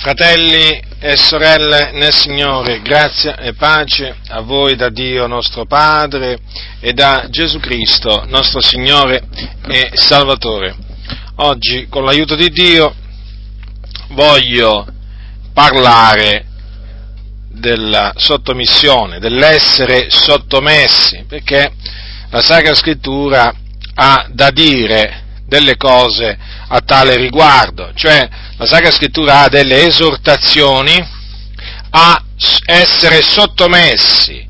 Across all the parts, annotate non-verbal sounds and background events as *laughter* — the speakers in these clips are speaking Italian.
Fratelli e sorelle nel Signore, grazia e pace a voi da Dio nostro Padre e da Gesù Cristo, nostro Signore e Salvatore. Oggi, con l'aiuto di Dio, voglio parlare della sottomissione, dell'essere sottomessi, perché la Sacra Scrittura ha da dire delle cose a tale riguardo, cioè la Sacra Scrittura ha delle esortazioni a essere sottomessi,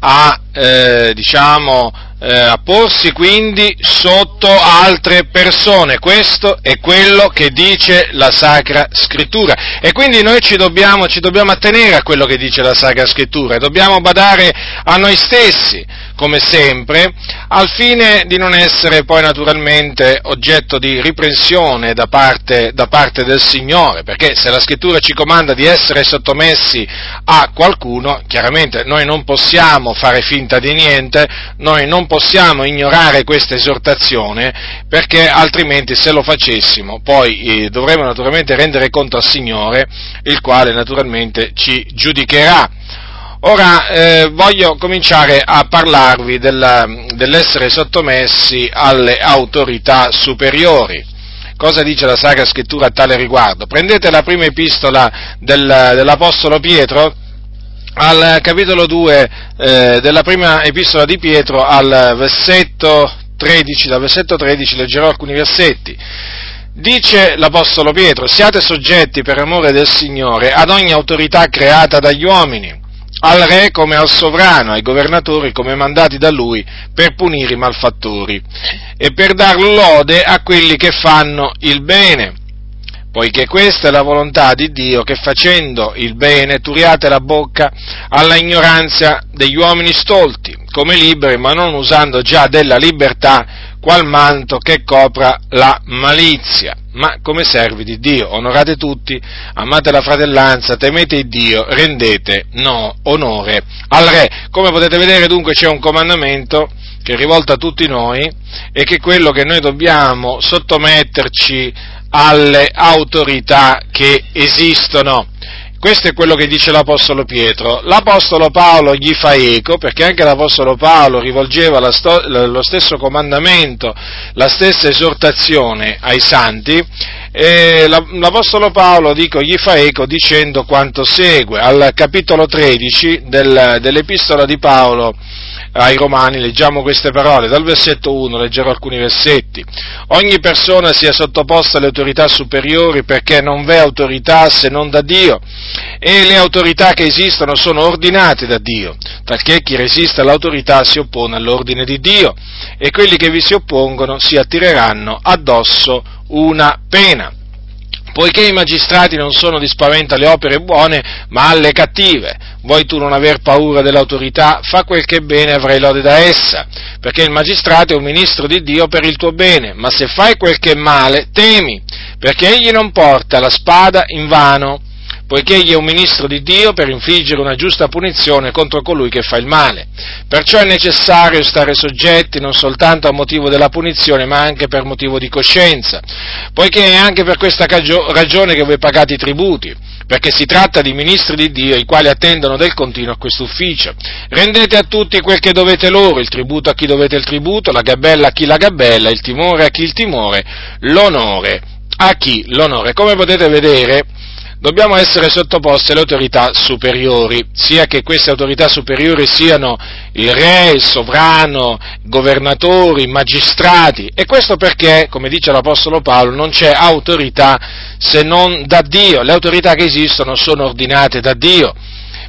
a, eh, diciamo, eh, a porsi quindi sotto altre persone. Questo è quello che dice la Sacra Scrittura. E quindi noi ci dobbiamo, ci dobbiamo attenere a quello che dice la Sacra Scrittura e dobbiamo badare a noi stessi come sempre, al fine di non essere poi naturalmente oggetto di riprensione da parte, da parte, del Signore, perché se la scrittura ci comanda di essere sottomessi a qualcuno, chiaramente noi non possiamo fare finta di niente, noi non possiamo ignorare questa esortazione, perché altrimenti se lo facessimo poi eh, dovremmo naturalmente rendere conto al Signore, il quale naturalmente ci giudicherà. Ora eh, voglio cominciare a parlarvi della, dell'essere sottomessi alle autorità superiori. Cosa dice la Sacra Scrittura a tale riguardo? Prendete la prima epistola del, dell'Apostolo Pietro, al capitolo 2 eh, della prima epistola di Pietro, al versetto 13, dal versetto 13 leggerò alcuni versetti. Dice l'Apostolo Pietro, siate soggetti per amore del Signore ad ogni autorità creata dagli uomini al re come al sovrano, ai governatori come mandati da lui per punire i malfattori e per dar lode a quelli che fanno il bene, poiché questa è la volontà di Dio che facendo il bene turiate la bocca alla ignoranza degli uomini stolti, come liberi, ma non usando già della libertà qual manto che copra la malizia ma come servi di Dio. Onorate tutti, amate la fratellanza, temete Dio, rendete no, onore al Re. Come potete vedere dunque c'è un comandamento che è rivolto a tutti noi e che è quello che noi dobbiamo sottometterci alle autorità che esistono. Questo è quello che dice l'Apostolo Pietro. L'Apostolo Paolo gli fa eco, perché anche l'Apostolo Paolo rivolgeva sto- lo stesso comandamento, la stessa esortazione ai santi, e l'Apostolo Paolo dico, gli fa eco dicendo quanto segue. Al capitolo 13 del, dell'Epistola di Paolo ai Romani leggiamo queste parole, dal versetto 1 leggerò alcuni versetti. Ogni persona sia sottoposta alle autorità superiori perché non v'è autorità se non da Dio e le autorità che esistono sono ordinate da Dio, talché chi resiste all'autorità si oppone all'ordine di Dio e quelli che vi si oppongono si attireranno addosso una pena poiché i magistrati non sono di spavento alle opere buone, ma alle cattive. Vuoi tu non aver paura dell'autorità? Fa quel che è bene avrai lode da essa, perché il magistrato è un ministro di Dio per il tuo bene, ma se fai quel che è male, temi, perché egli non porta la spada in vano poiché egli è un ministro di Dio per infliggere una giusta punizione contro colui che fa il male. Perciò è necessario stare soggetti non soltanto a motivo della punizione, ma anche per motivo di coscienza, poiché è anche per questa ragione che voi pagate i tributi, perché si tratta di ministri di Dio, i quali attendono del continuo a questo ufficio. Rendete a tutti quel che dovete loro, il tributo a chi dovete il tributo, la gabella a chi la gabella, il timore a chi il timore, l'onore a chi l'onore. Come potete vedere, dobbiamo essere sottoposti alle autorità superiori, sia che queste autorità superiori siano il re, il sovrano, governatori, magistrati, e questo perché, come dice l'Apostolo Paolo, non c'è autorità se non da Dio, le autorità che esistono sono ordinate da Dio.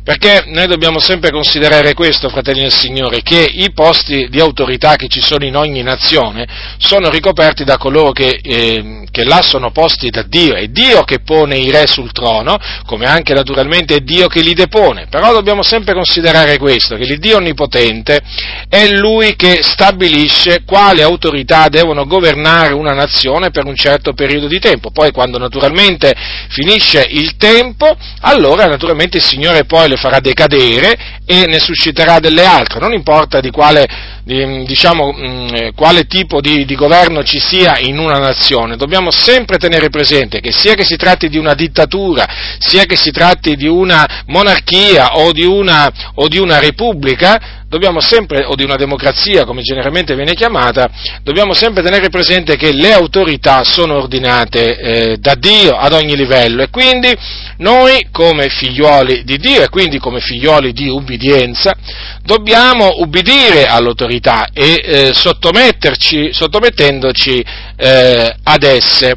Perché noi dobbiamo sempre considerare questo, fratelli del Signore, che i posti di autorità che ci sono in ogni nazione sono ricoperti da coloro che, eh, che là sono posti da Dio. È Dio che pone i re sul trono, come anche naturalmente è Dio che li depone. Però dobbiamo sempre considerare questo, che il Dio Onnipotente è Lui che stabilisce quali autorità devono governare una nazione per un certo periodo di tempo. Poi quando naturalmente finisce il tempo, allora naturalmente il Signore poi le farà decadere e ne susciterà delle altre, non importa di quale, di, diciamo, mh, quale tipo di, di, governo ci sia in una nazione, dobbiamo sempre tenere presente che sia che si tratti di una dittatura, sia che si tratti di una monarchia o di una, o di una repubblica, dobbiamo sempre, o di una democrazia come generalmente viene chiamata, dobbiamo sempre tenere presente che le autorità sono ordinate eh, da Dio ad ogni livello e quindi noi come figlioli di Dio e quindi come figlioli di ubbidienza dobbiamo ubbidire all'autorità e eh, sottometterci, sottomettendoci eh, ad esse.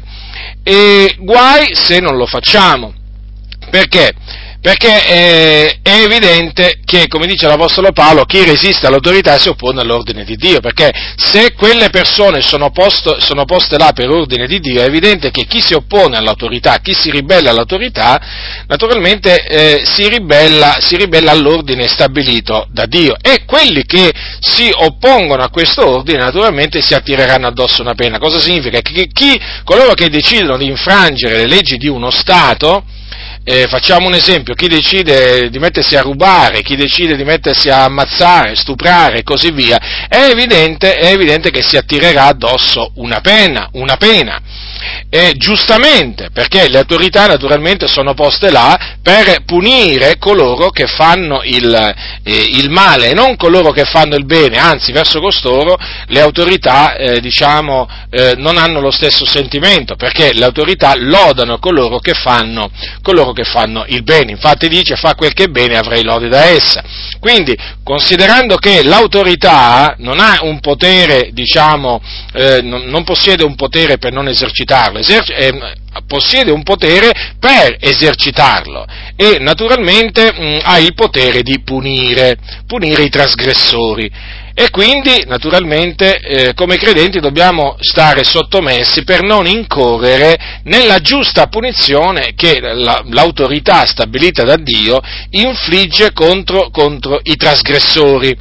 E guai se non lo facciamo. Perché? Perché è, è, evidente che, come dice l'Apostolo Paolo, chi resiste all'autorità si oppone all'ordine di Dio, perché se quelle persone sono, posto, sono poste là per ordine di Dio, è evidente che chi si oppone all'autorità, chi si ribella all'autorità, naturalmente eh, si, ribella, si ribella all'ordine stabilito da Dio e quelli che si oppongono a questo ordine naturalmente si attireranno addosso una pena. Cosa significa? Che chi, coloro che decidono di infrangere le leggi di uno Stato, eh, facciamo un esempio, chi decide di mettersi a rubare, chi decide di mettersi a ammazzare, stuprare e così via, è evidente, è evidente che si attirerà addosso una pena, una pena. E giustamente, perché le autorità naturalmente sono poste là per punire coloro che fanno il, eh, il male e non coloro che fanno il bene, anzi verso costoro le autorità eh, diciamo, eh, non hanno lo stesso sentimento, perché le autorità lodano coloro che fanno, coloro che fanno il bene, infatti dice fa quel che è bene avrai lode da essa. Quindi, considerando che l'autorità non ha un potere, diciamo, eh, non, non possiede un potere per non esercitarlo, eserc- eh, possiede un potere per esercitarlo e naturalmente mh, mm, ha il potere di punire, punire i trasgressori. E quindi, naturalmente, eh, come credenti dobbiamo stare sottomessi per non incorrere nella giusta punizione che la, l'autorità stabilita da Dio infligge contro, contro i trasgressori.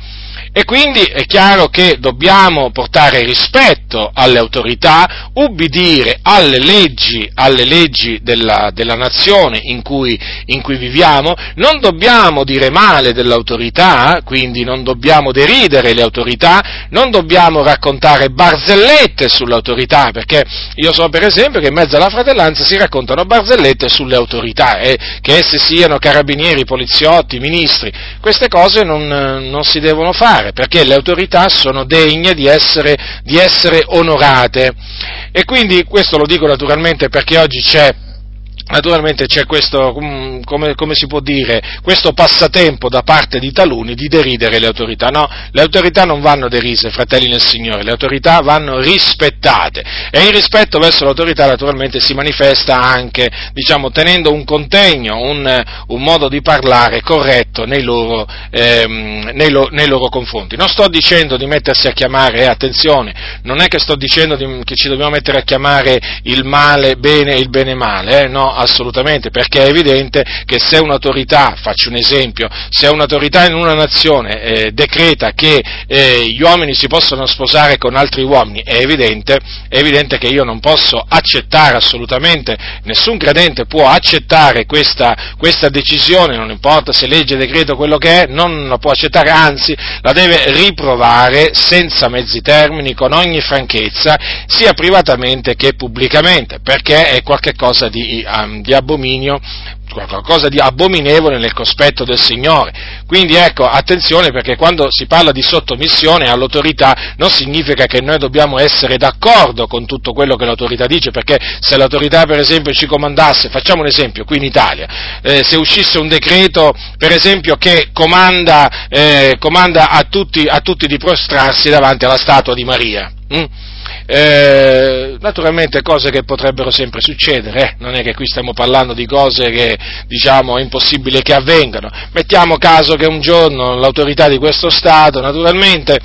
E quindi è chiaro che dobbiamo portare rispetto alle autorità, ubbidire alle leggi, alle leggi della, della nazione in cui, in cui, viviamo, non dobbiamo dire male dell'autorità, quindi non dobbiamo deridere le autorità, non dobbiamo raccontare barzellette sull'autorità, perché io so per esempio che in mezzo alla fratellanza si raccontano barzellette sulle autorità, eh, che esse siano carabinieri, poliziotti, ministri, queste cose non, non si devono fare fare, perché le autorità sono degne di essere, di essere onorate. E quindi questo lo dico naturalmente perché oggi c'è Naturalmente c'è questo, mm, come, come, si può dire, questo passatempo da parte di taluni di deridere le autorità. No, le autorità non vanno derise, fratelli nel Signore, le autorità vanno rispettate e il rispetto verso l'autorità naturalmente si manifesta anche, diciamo, tenendo un contegno, un, un modo di parlare corretto nei loro, ehm, nei, lo, nei loro, confronti. Non sto dicendo di mettersi a chiamare, eh, attenzione, non è che sto dicendo di, che ci dobbiamo mettere a chiamare il male bene e il bene male, eh, no, assolutamente, perché è evidente che se un'autorità, faccio un esempio, se un'autorità in una nazione eh, decreta che eh, gli uomini si possono sposare con altri uomini, è evidente, è evidente, che io non posso accettare assolutamente, nessun credente può accettare questa, questa decisione, non importa se legge, decreto, quello che è, non la può accettare, anzi la deve riprovare senza mezzi termini, con ogni franchezza, sia privatamente che pubblicamente, perché è qualcosa di um, di abominio, qualcosa di abominevole nel cospetto del Signore. Quindi ecco, attenzione perché quando si parla di sottomissione all'autorità non significa che noi dobbiamo essere d'accordo con tutto quello che l'autorità dice, perché se l'autorità per esempio ci comandasse, facciamo un esempio, qui in Italia, eh, se uscisse un decreto per esempio che comanda, eh, comanda a, tutti, a, tutti, di prostrarsi davanti alla statua di Maria. Hm? Eh, naturalmente cose che potrebbero sempre succedere, eh? non è che qui stiamo parlando di cose che diciamo è impossibile che avvengano. Mettiamo caso che un giorno l'autorità di questo Stato naturalmente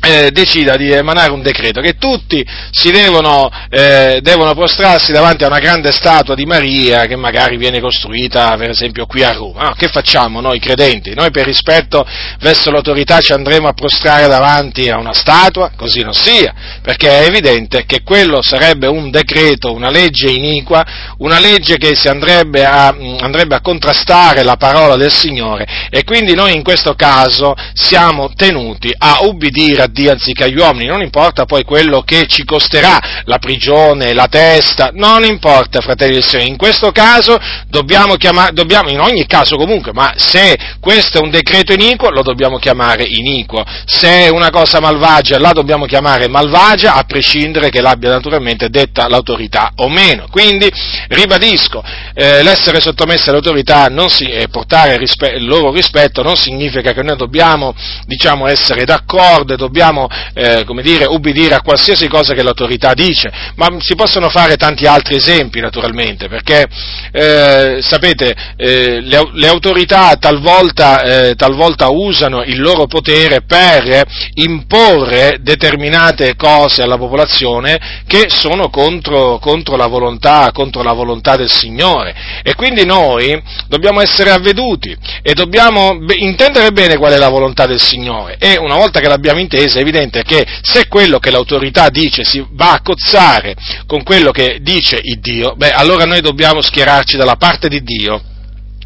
eh, decida di emanare un decreto, che tutti si devono, eh, devono, prostrarsi davanti a una grande statua di Maria che magari viene costruita per esempio qui a Roma. No, che facciamo noi credenti? Noi per rispetto verso l'autorità ci andremo a prostrare davanti a una statua? Così non sia, perché è evidente che quello sarebbe un decreto, una legge iniqua, una legge che si andrebbe a, andrebbe a contrastare la parola del Signore e quindi noi in questo caso siamo tenuti a ubbidire a Dio anziché agli uomini, non importa poi quello che ci costerà, la prigione, la testa, non importa, fratelli del Signore, in questo caso dobbiamo chiamare, dobbiamo, in ogni caso comunque, ma se questo è un decreto iniquo, lo dobbiamo chiamare iniquo, se è una cosa malvagia, la dobbiamo chiamare malvagia, a prescindere che l'abbia naturalmente detta l'autorità o meno. Quindi, ribadisco, eh, l'essere sottomessi all'autorità si, e portare rispe- il loro rispetto non significa che noi dobbiamo, diciamo, essere d'accordo e dobbiamo dobbiamo, eh, come dire, ubbidire a qualsiasi cosa che l'autorità dice, ma si possono fare tanti altri esempi naturalmente, perché eh, sapete, eh, le, le, autorità talvolta, eh, talvolta, usano il loro potere per imporre determinate cose alla popolazione che sono contro, contro, la volontà, contro la volontà del Signore. E quindi noi dobbiamo essere avveduti e dobbiamo intendere bene qual è la volontà del Signore. E una volta che l'abbiamo intesa Chiesa, è evidente che se quello che l'autorità dice si va a cozzare con quello che dice il Dio, beh, allora noi dobbiamo schierarci dalla parte di Dio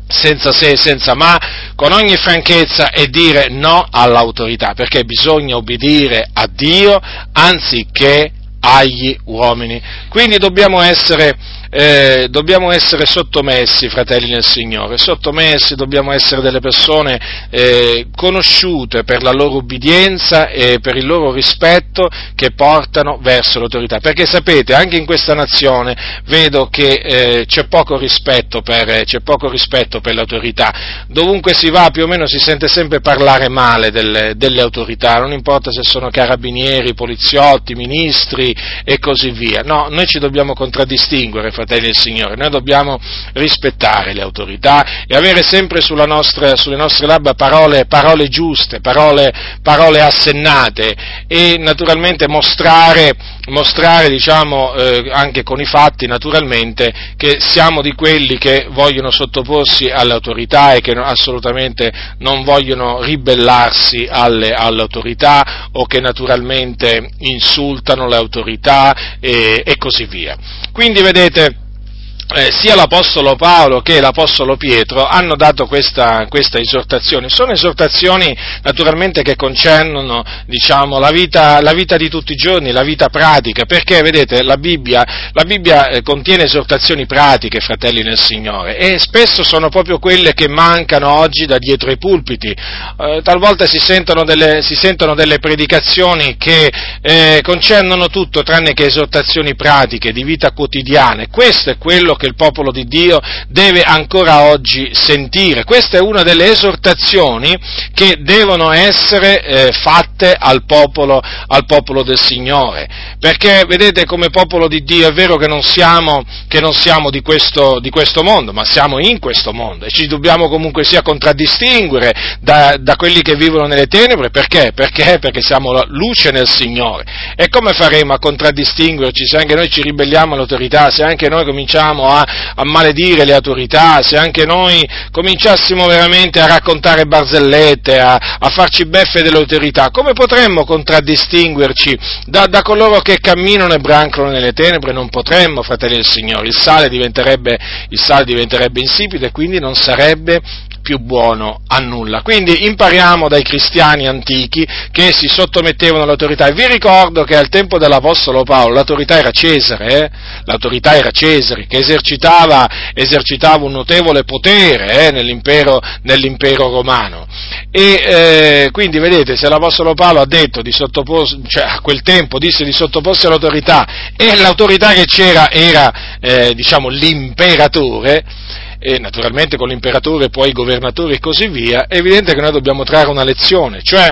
senza se e senza ma, con ogni franchezza e dire no all'autorità, perché bisogna obbedire a Dio anziché agli uomini. Quindi dobbiamo essere eh, dobbiamo essere sottomessi, fratelli nel Signore, sottomessi, dobbiamo essere delle persone eh, conosciute per la loro obbedienza e per il loro rispetto che portano verso l'autorità. Perché sapete, anche in questa nazione vedo che eh, c'è, poco per, c'è, poco rispetto per, l'autorità. Dovunque si va più o meno si sente sempre parlare male delle, delle autorità, non importa se sono carabinieri, poliziotti, ministri e così via. No, noi ci dobbiamo contraddistinguere, fratelli del Signore, noi dobbiamo rispettare le autorità e avere sempre nostra, sulle nostre labbra parole, parole giuste, parole, parole, assennate e naturalmente mostrare, mostrare diciamo, eh, anche con i fatti che siamo di quelli che vogliono sottoporsi alle autorità e che assolutamente non vogliono ribellarsi alle, alle autorità o che naturalmente insultano le autorità e, e così via. Quindi vedete, eh, sia l'Apostolo Paolo che l'Apostolo Pietro hanno dato questa, questa, esortazione. Sono esortazioni naturalmente che concernono diciamo, la, vita, la, vita, di tutti i giorni, la vita pratica, perché vedete la Bibbia, la Bibbia eh, contiene esortazioni pratiche, fratelli nel Signore, e spesso sono proprio quelle che mancano oggi da dietro i pulpiti. Eh, talvolta si sentono, delle, si sentono delle, predicazioni che eh, concernono tutto tranne che esortazioni pratiche di vita quotidiana. Questo è quello che il popolo di Dio deve ancora oggi sentire. Questa è una delle esortazioni che devono essere eh, fatte al popolo, al popolo, del Signore. Perché, vedete, come popolo di Dio è vero che non siamo, che non siamo di, questo, di, questo, mondo, ma siamo in questo mondo e ci dobbiamo comunque sia contraddistinguere da, da quelli che vivono nelle tenebre. Perché? Perché? Perché siamo la luce nel Signore. E come faremo a contraddistinguerci se anche noi ci ribelliamo all'autorità, se anche noi cominciamo a, a maledire le autorità, se anche noi cominciassimo veramente a raccontare barzellette, a, a farci beffe delle autorità, come potremmo contraddistinguerci da, da, coloro che camminano e brancolano nelle tenebre? Non potremmo, fratelli del Signore, il sale diventerebbe, il sale diventerebbe insipido e quindi non sarebbe più buono a nulla. Quindi impariamo dai cristiani antichi che si sottomettevano all'autorità. E vi ricordo che al tempo dell'Apostolo Paolo l'autorità era Cesare, eh? l'autorità era Cesare, che esercitava, esercitava un notevole potere eh? nell'impero, nell'impero, romano. E eh, quindi vedete, se l'Apostolo Paolo ha detto di sottoporsi, cioè a quel tempo disse di sottoporsi all'autorità e l'autorità che c'era era, eh, diciamo, l'imperatore, e naturalmente con l'imperatore, poi i governatori e così via, è evidente che noi dobbiamo trarre una lezione, cioè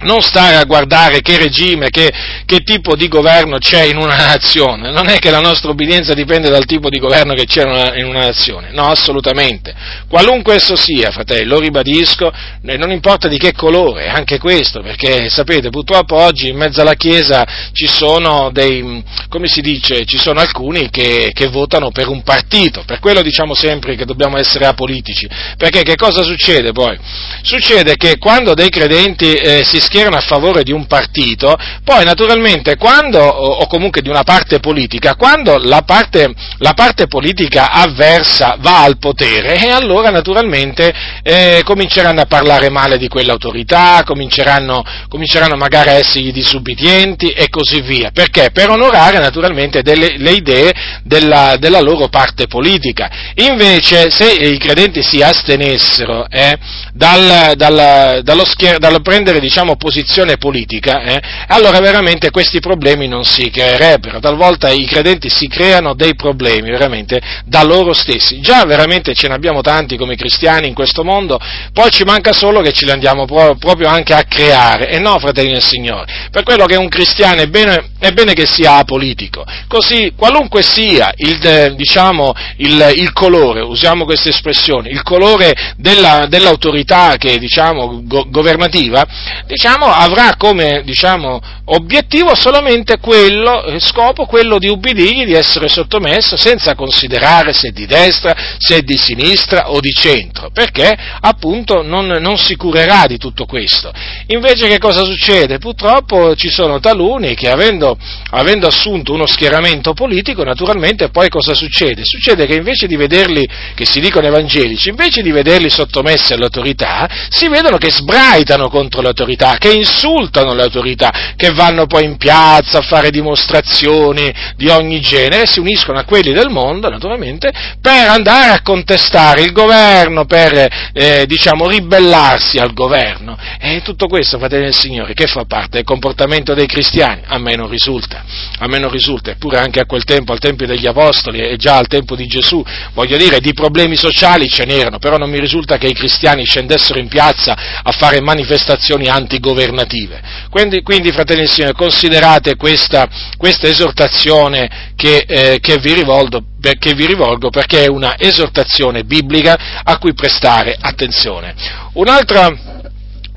non stare a guardare che regime, che, che, tipo di governo c'è in una *laughs* nazione. Non è che la nostra obbedienza dipende dal tipo di governo che c'è in una nazione. No, assolutamente. Qualunque esso sia, fratelli, lo ribadisco, non importa di che colore, anche questo, perché sapete, purtroppo oggi in mezzo alla Chiesa ci sono dei, come si dice, ci sono alcuni che, che votano per un partito. Per quello diciamo sempre che dobbiamo essere apolitici. Perché che cosa succede poi? Succede che quando dei credenti eh, si schierano a favore di un partito, poi naturalmente quando, o comunque di una parte politica, quando la parte, la parte politica avversa va al potere, e allora naturalmente eh, cominceranno a parlare male di quell'autorità, cominceranno, cominceranno magari a essergli disubbidienti e così via. Perché? Per onorare naturalmente delle, le idee della, della, loro parte politica. Invece, se i credenti si astenessero eh, dal, dal, dallo, schier- dal prendere diciamo, posizione politica, eh, allora veramente questi problemi non si creerebbero. Talvolta i credenti si creano dei problemi veramente da loro stessi. Già veramente ce ne abbiamo tanti come cristiani in questo mondo, poi ci manca solo che ce li andiamo pro- proprio anche a creare. E no, fratelli del Signore, per quello che un cristiano è bene, è bene che sia apolitico. Così, qualunque sia il, eh, diciamo, il, il colore, usiamo questa espressione, il colore della, dell'autorità che, diciamo, go- governativa, diciamo, avrà come diciamo, obiettivo solamente quello, eh, scopo quello di ubbidirgli, di essere sottomesso senza considerare se è di destra, se è di sinistra o di centro, perché appunto non, non si curerà di tutto questo. Invece che cosa succede? Purtroppo ci sono taluni che avendo, avendo assunto uno schieramento politico, naturalmente poi cosa succede? Succede che invece di vederli, che si dicono evangelici, invece di vederli sottomessi all'autorità, si vedono che sbraitano contro l'autorità, che insultano le autorità, che vanno poi in piazza a fare dimostrazioni di ogni genere, si uniscono a quelli del mondo, naturalmente, per andare a contestare il governo, per, eh, diciamo, ribellarsi al governo. E tutto questo, fratelli del Signore, che fa parte del comportamento dei cristiani? A me non risulta, a me non risulta, eppure anche a quel tempo, al tempo degli Apostoli e già al tempo di Gesù, voglio dire, di problemi sociali ce n'erano, però non mi risulta che i cristiani scendessero in piazza a fare manifestazioni antigovernative. Quindi, quindi fratelli del Signore, considerate questa, questa esortazione che, eh, che, vi rivolgo, che vi rivolgo perché è una esortazione biblica a cui prestare attenzione. Un'altra,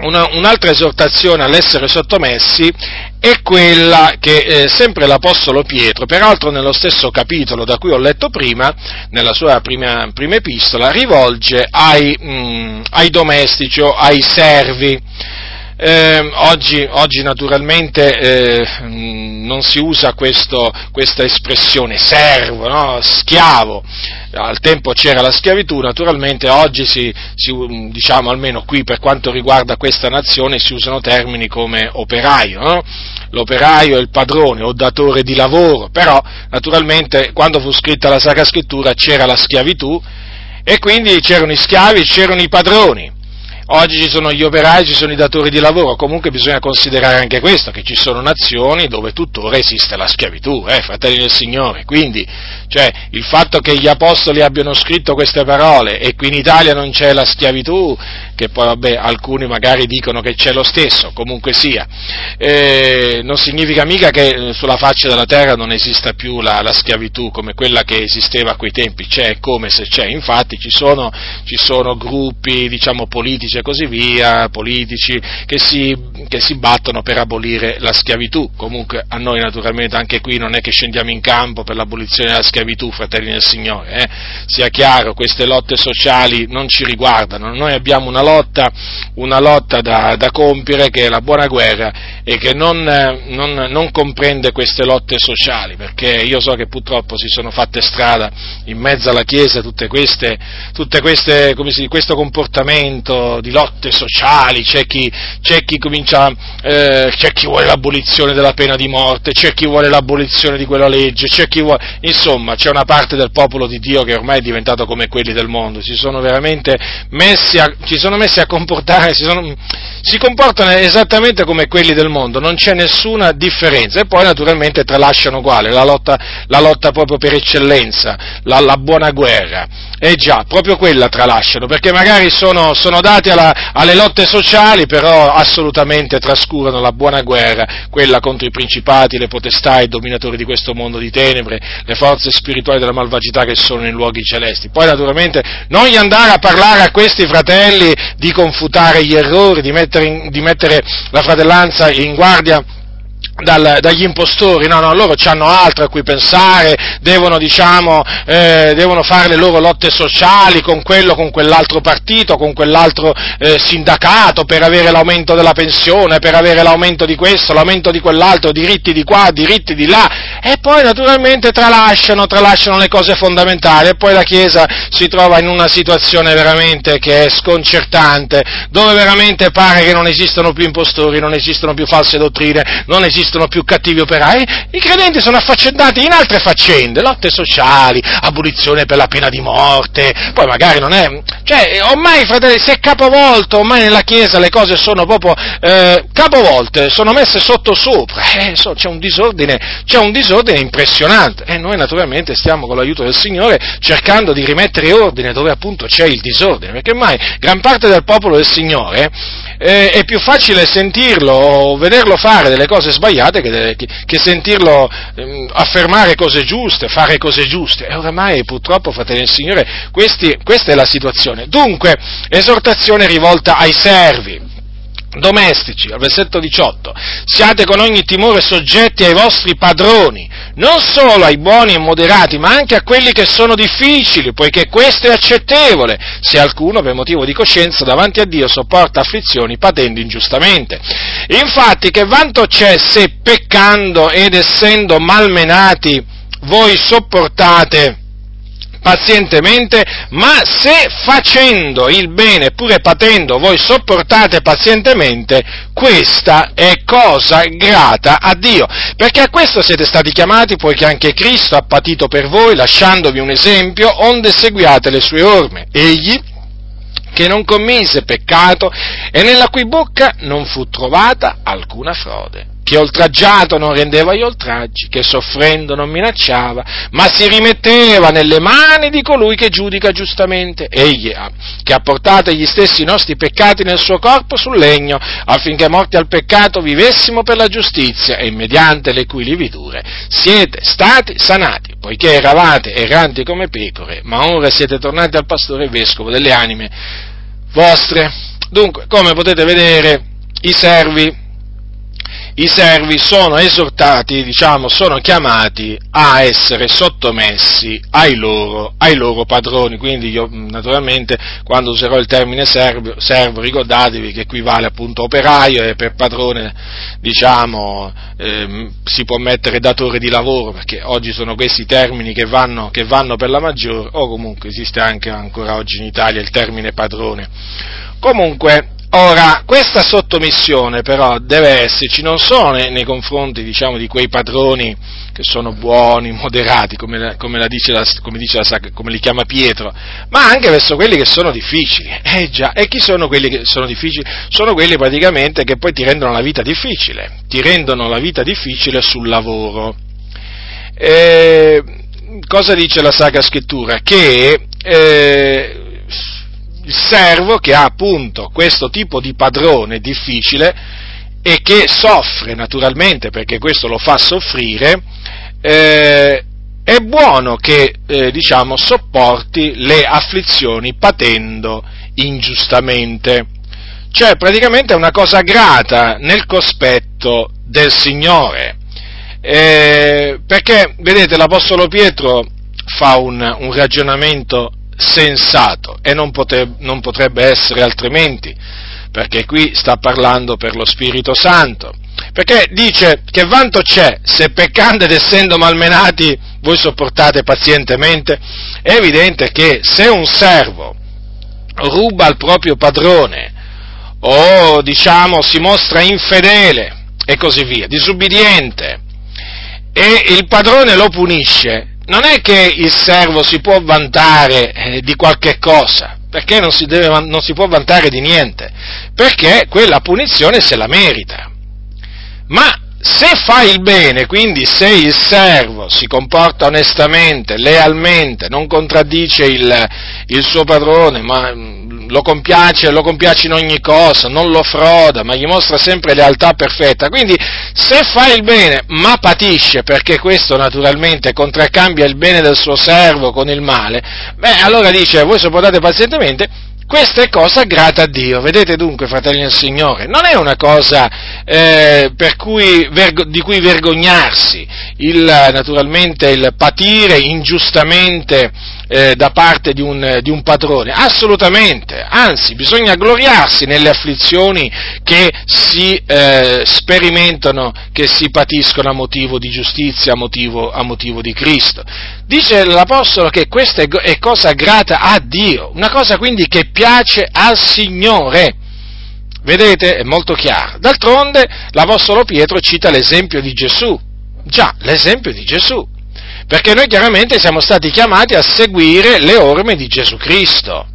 una, un'altra esortazione all'essere sottomessi è quella che eh, sempre l'Apostolo Pietro, peraltro nello stesso capitolo da cui ho letto prima, nella sua prima, prima epistola, rivolge ai, mh, mm, ai domestici o ai servi. Eh, oggi, oggi, naturalmente eh, non si usa questo, questa espressione servo, no? schiavo, al tempo c'era la schiavitù, naturalmente oggi si, si, diciamo almeno qui per quanto riguarda questa nazione si usano termini come operaio, no? l'operaio è il padrone o datore di lavoro, però naturalmente quando fu scritta la Sacra Scrittura c'era la schiavitù e quindi c'erano i schiavi, c'erano i padroni. Oggi ci sono gli operai, ci sono i datori di lavoro, comunque bisogna considerare anche questo, che ci sono nazioni dove tuttora esiste la schiavitù, eh, fratelli del Signore. Quindi, cioè, il fatto che gli apostoli abbiano scritto queste parole e qui in Italia non c'è la schiavitù, che poi vabbè, alcuni magari dicono che c'è lo stesso, comunque sia, eh, non significa mica che sulla faccia della terra non esista più la, la, schiavitù come quella che esisteva a quei tempi, c'è come se c'è, infatti ci sono, ci sono gruppi, diciamo, politici e così via, politici, che si, che si, battono per abolire la schiavitù. Comunque a noi naturalmente anche qui non è che scendiamo in campo per l'abolizione della schiavitù, fratelli del Signore, eh? sia chiaro, queste lotte sociali non ci riguardano, noi abbiamo una lotta, una lotta da, da compiere che è la buona guerra e che non, non, non comprende queste lotte sociali, perché io so che purtroppo si sono fatte strada in mezzo alla Chiesa tutte queste, tutte queste si, questo comportamento di lotte sociali, c'è chi, c'è chi comincia, eh, c'è chi vuole l'abolizione della pena di morte, c'è chi vuole l'abolizione di quella legge, c'è chi vuole, insomma, c'è una parte del popolo di Dio che ormai è diventato come quelli del mondo, si sono veramente messi a, sono messi a comportare, si, sono, si comportano esattamente come quelli del mondo, non c'è nessuna differenza e poi naturalmente tralasciano quale? La lotta, la lotta proprio per eccellenza, la, la buona guerra. Eh già, proprio quella tralasciano, perché magari sono, sono dati alla, alle lotte sociali, però assolutamente trascurano la buona guerra, quella contro i principati, le potestà e i dominatori di questo mondo di tenebre, le forze spirituali della malvagità che sono nei luoghi celesti. Poi naturalmente non gli andare a parlare a questi fratelli di confutare gli errori, di mettere, in, di mettere la fratellanza in guardia dal, dagli impostori, no, no, loro hanno altro a cui pensare, devono, diciamo, eh, devono fare le loro lotte sociali con quello, con quell'altro partito, con quell'altro eh, sindacato per avere l'aumento della pensione, per avere l'aumento di questo, l'aumento di quell'altro, diritti di qua, diritti di là, e poi naturalmente tralasciano, tralasciano le cose fondamentali. E poi la Chiesa si trova in una situazione veramente che è sconcertante, dove veramente pare che non esistano più impostori, non esistono più false dottrine, non esistono esistono più cattivi operai, i credenti sono affaccendati in altre faccende, lotte sociali, abolizione per la pena di morte, poi magari non è... Cioè, ormai, fratelli, si è capovolto, ormai nella Chiesa le cose sono proprio eh, capovolte, sono messe sotto sopra, eh, so, c'è, un disordine, c'è un disordine impressionante e noi naturalmente stiamo con l'aiuto del Signore cercando di rimettere ordine dove appunto c'è il disordine, perché ormai gran parte del popolo del Signore eh, è più facile sentirlo o vederlo fare delle cose sbagliate sbagliate che, che sentirlo eh, affermare cose giuste, fare cose giuste. E oramai purtroppo, fratelli del Signore, questi, questa è la situazione. Dunque, esortazione rivolta ai servi domestici, al versetto 18, siate con ogni timore soggetti ai vostri padroni, non solo ai buoni e moderati, ma anche a quelli che sono difficili, poiché questo è accettevole, se alcuno per motivo di coscienza davanti a Dio sopporta afflizioni patendo ingiustamente. Infatti che vanto c'è se peccando ed essendo malmenati voi sopportate pazientemente, ma se facendo il bene, pure patendo, voi sopportate pazientemente, questa è cosa grata a Dio, perché a questo siete stati chiamati, poiché anche Cristo ha patito per voi, lasciandovi un esempio, onde seguiate le sue orme. Egli, che non commise peccato e nella cui bocca non fu trovata alcuna frode che oltraggiato non rendeva gli oltraggi, che soffrendo non minacciava, ma si rimetteva nelle mani di colui che giudica giustamente, egli ha, che ha portato gli stessi nostri peccati nel suo corpo sul legno, affinché morti al peccato vivessimo per la giustizia e mediante le cui lividure siete stati sanati, poiché eravate erranti come pecore, ma ora siete tornati al pastore vescovo delle anime vostre. Dunque, come potete vedere, i servi i servi sono esortati, diciamo, sono chiamati a essere sottomessi ai loro, ai loro padroni. Quindi io naturalmente quando userò il termine servo, servo ricordatevi che equivale appunto operaio e per padrone diciamo eh, si può mettere datore di lavoro perché oggi sono questi termini che vanno, che vanno per la maggiore o comunque esiste anche ancora oggi in Italia il termine padrone. Comunque Ora, questa sottomissione però deve esserci non solo nei, nei confronti diciamo, di quei padroni che sono buoni, *laughs* moderati, come, come, la dice la, come, dice la, come, li chiama Pietro, ma anche verso quelli che sono difficili. *laughs* Eh già, e chi sono quelli che sono difficili? Sono quelli praticamente che poi ti rendono la vita difficile, ti rendono la vita difficile sul lavoro. Eh, cosa dice la Sacra Scrittura? Che eh, il servo che ha appunto questo tipo di padrone difficile e che soffre naturalmente perché questo lo fa soffrire, eh, è buono che eh, diciamo, sopporti le afflizioni patendo ingiustamente. Cioè praticamente è una cosa grata nel cospetto del Signore. Eh, perché, vedete, l'Apostolo Pietro fa un, un ragionamento sensato e non, pote, non potrebbe essere altrimenti, perché qui sta parlando per lo Spirito Santo. Perché dice che vanto c'è se peccando ed essendo malmenati voi sopportate pazientemente? È evidente che se un servo ruba al proprio padrone o diciamo si mostra infedele e così via, disubbidiente, e il padrone lo punisce, non è che il servo si può vantare eh, di qualche cosa, perché non si, deve, non si può vantare di niente, perché quella punizione se la merita. Ma se fa il bene, quindi se il servo si comporta onestamente, lealmente, non contraddice il, il suo padrone, ma mm, lo compiace, lo compiace in ogni cosa, non lo froda, ma gli mostra sempre lealtà perfetta. Quindi se fa il bene, ma patisce, perché questo naturalmente contraccambia il bene del suo servo con il male, beh, allora dice, voi sopportate pazientemente, questa è cosa grata a Dio. Vedete dunque, fratelli del Signore, non è una cosa eh, cui, vergo, di cui vergognarsi, il, naturalmente il patire ingiustamente eh, da parte di un, di un, padrone, assolutamente, anzi bisogna gloriarsi nelle afflizioni che si eh, sperimentano, che si patiscono a motivo di giustizia, a motivo, a motivo di Cristo. Dice l'Apostolo che questa è, cosa grata a Dio, una cosa quindi che piace al Signore. Vedete? È molto chiaro. D'altronde l'Apostolo Pietro cita l'esempio di Gesù. Già, l'esempio di Gesù perché noi chiaramente siamo stati chiamati a seguire le orme di Gesù Cristo.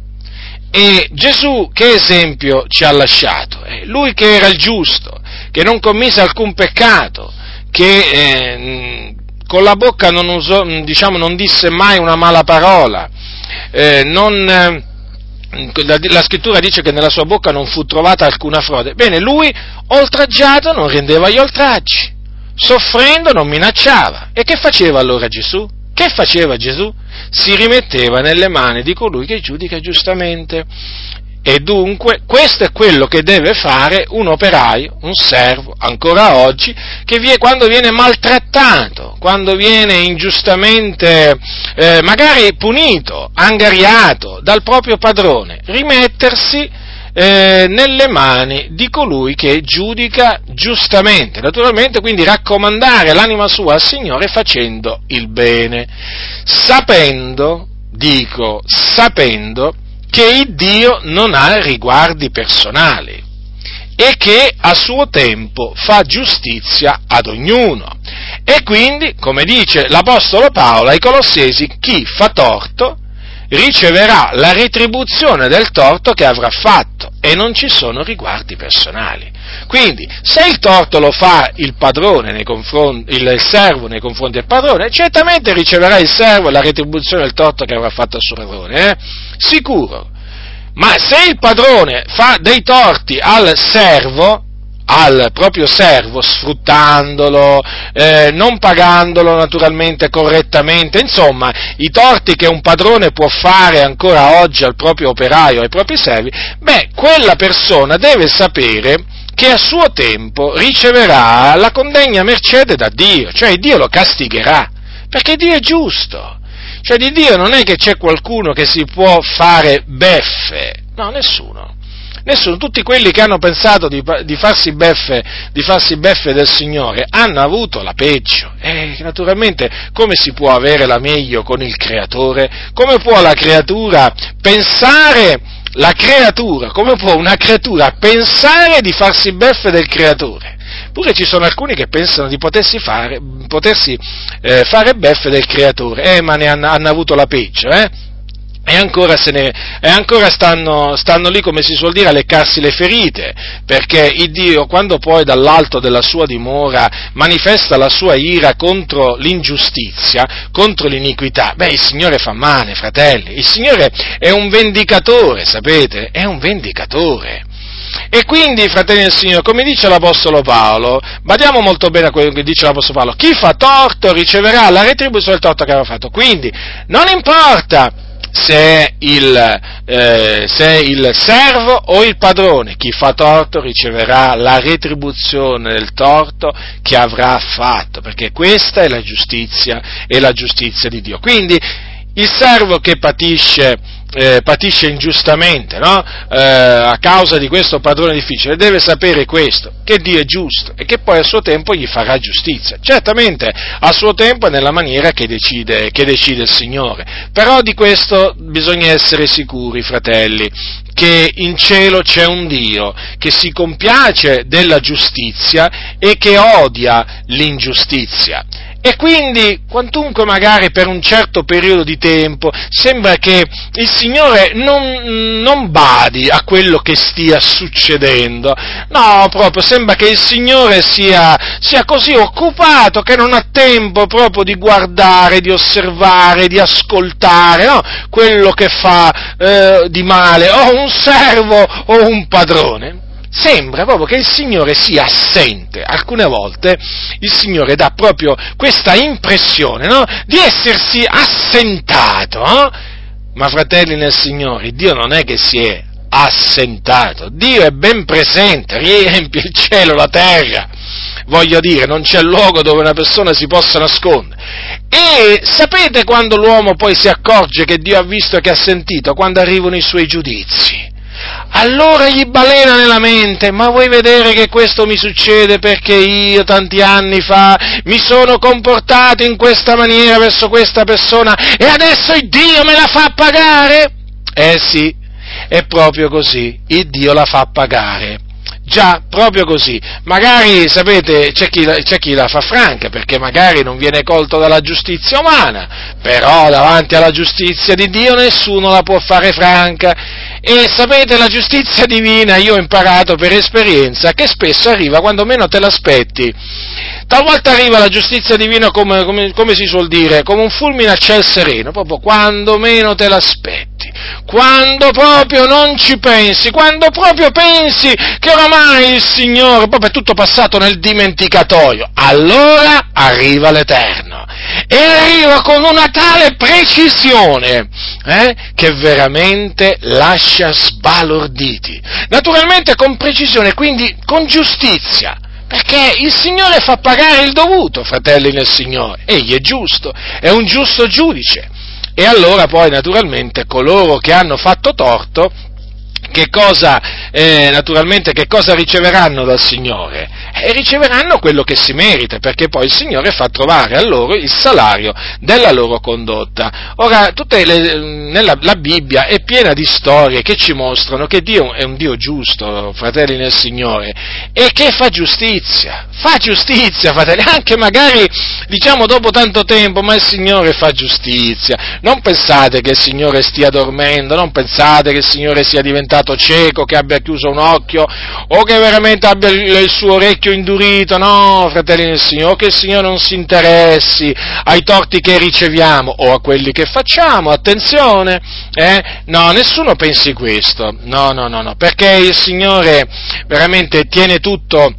E Gesù che esempio ci ha lasciato? Eh, lui che era il giusto, che non commise alcun peccato, che eh, con la bocca non, usò, diciamo, non disse mai una mala parola, eh, non, la, la, scrittura dice che nella sua bocca non fu trovata alcuna frode. Bene, lui oltraggiato non rendeva gli oltraggi soffrendo non minacciava. E che faceva allora Gesù? Che faceva Gesù? Si rimetteva nelle mani di colui che giudica giustamente. E dunque questo è quello che deve fare un operaio, un servo, ancora oggi, che vie, quando viene maltrattato, quando viene ingiustamente eh, magari punito, angariato dal proprio padrone, rimettersi eh, nelle mani di colui che giudica giustamente. Naturalmente quindi raccomandare l'anima sua al Signore facendo il bene, sapendo, dico, sapendo che Dio non ha riguardi personali e che a suo tempo fa giustizia ad ognuno. E quindi, come dice l'Apostolo Paolo ai Colossesi, chi fa torto riceverà la retribuzione del torto che avrà fatto e non ci sono riguardi personali. Quindi, se il torto lo fa il padrone nei confronti, il servo nei confronti del padrone, certamente riceverà il servo la retribuzione del torto che avrà fatto al suo padrone, eh? sicuro. Ma se il padrone fa dei torti al servo, al proprio servo, sfruttandolo, eh, non pagandolo naturalmente correttamente, insomma, i torti che un padrone può fare ancora oggi al proprio operaio, ai propri servi, beh, quella persona deve sapere che a suo tempo riceverà la condegna mercede da Dio, cioè Dio lo castigherà, perché Dio è giusto. Cioè di Dio non è che c'è qualcuno che si può fare beffe, no, nessuno. Nessuno, tutti quelli che hanno pensato di, di, farsi, beffe, di farsi beffe del Signore hanno avuto la peggio. E naturalmente come si può avere la meglio con il Creatore? Come può la creatura pensare, la creatura, come può una creatura pensare di farsi beffe del Creatore? Pure ci sono alcuni che pensano di potersi fare, potersi, eh, fare beffe del Creatore, eh, ma ne hanno, hanno avuto la peggio, eh? E ancora, ne, e ancora stanno, stanno, lì, come si suol dire, a leccarsi le ferite, perché il Dio, quando poi dall'alto della sua dimora manifesta la sua ira contro l'ingiustizia, contro l'iniquità, beh, il Signore fa male, fratelli, il Signore è un vendicatore, sapete? È un vendicatore. E quindi, fratelli del Signore, come dice l'Apostolo Paolo, badiamo molto bene a quello che dice l'Apostolo Paolo, chi fa torto riceverà la retribuzione del torto che aveva fatto. Quindi, non importa se il, eh, se il servo o il padrone, chi fa torto riceverà la retribuzione del torto che avrà fatto, perché questa è la giustizia, è la giustizia di Dio. Quindi il servo che patisce eh, patisce ingiustamente no? eh, a causa di questo padrone difficile, deve sapere questo, che Dio è giusto e che poi a suo tempo gli farà giustizia. Certamente a suo tempo nella maniera che decide, che decide il Signore. Però di questo bisogna essere sicuri, fratelli, che in cielo c'è un Dio che si compiace della giustizia e che odia l'ingiustizia E quindi, quantunque magari per un certo periodo di tempo, sembra che il Signore non, non, badi a quello che stia succedendo. No, proprio sembra che il Signore sia, sia così occupato che non ha tempo proprio di guardare, di osservare, di ascoltare no? quello che fa eh, di male, o un servo o un padrone sembra proprio che il Signore sia assente. Alcune volte il Signore dà proprio questa impressione no? di essersi assentato. No? Ma fratelli nel Signore, Dio non è che si è assentato, Dio è ben presente, riempie il cielo, la terra. Voglio dire, non c'è luogo dove una persona si possa nascondere. E sapete quando l'uomo poi si accorge che Dio ha visto e che ha sentito? Quando arrivano i suoi giudizi allora gli balena nella mente, ma vuoi vedere che questo mi succede perché io tanti anni fa mi sono comportato in questa maniera verso questa persona e adesso il Dio me la fa pagare? Eh sì, è proprio così, il Dio la fa pagare. Già, proprio così. Magari, sapete, c'è chi, c'è chi, la fa franca, perché magari non viene colto dalla giustizia umana, però davanti alla giustizia di Dio nessuno la può fare franca. E sapete, la giustizia divina, io ho imparato per esperienza, che spesso arriva quando meno te l'aspetti. Talvolta arriva la giustizia divina come, come, come si suol dire, come un fulmine a ciel sereno, proprio quando meno te l'aspetti, quando proprio non ci pensi, quando proprio pensi che oramai il Signore, proprio è tutto passato nel dimenticatoio, allora arriva l'Eterno e arriva con una tale precisione eh, che veramente lascia sbalorditi. Naturalmente con precisione, quindi con giustizia. Perché il Signore fa pagare il dovuto, fratelli nel Signore. Egli è giusto, è un giusto giudice. E allora poi naturalmente coloro che hanno fatto torto che cosa, eh, naturalmente, che cosa riceveranno dal Signore? E riceveranno quello che si merita, perché poi il Signore fa trovare a loro il salario della loro condotta. Ora, le, nella, la Bibbia è piena di storie che ci mostrano che Dio è un Dio giusto, fratelli nel Signore, e che fa giustizia, fa giustizia, fratelli, anche magari, diciamo, dopo tanto tempo, ma il Signore fa giustizia. Non pensate che il Signore stia dormendo, non pensate che il Signore sia diventato diventato cieco, che abbia chiuso un occhio, o che veramente abbia il suo orecchio indurito, no, fratelli del Signore, che il Signore non si interessi ai torti che riceviamo o a quelli che facciamo, attenzione, eh? no, nessuno pensi questo, no, no, no, no, perché il Signore veramente tiene tutto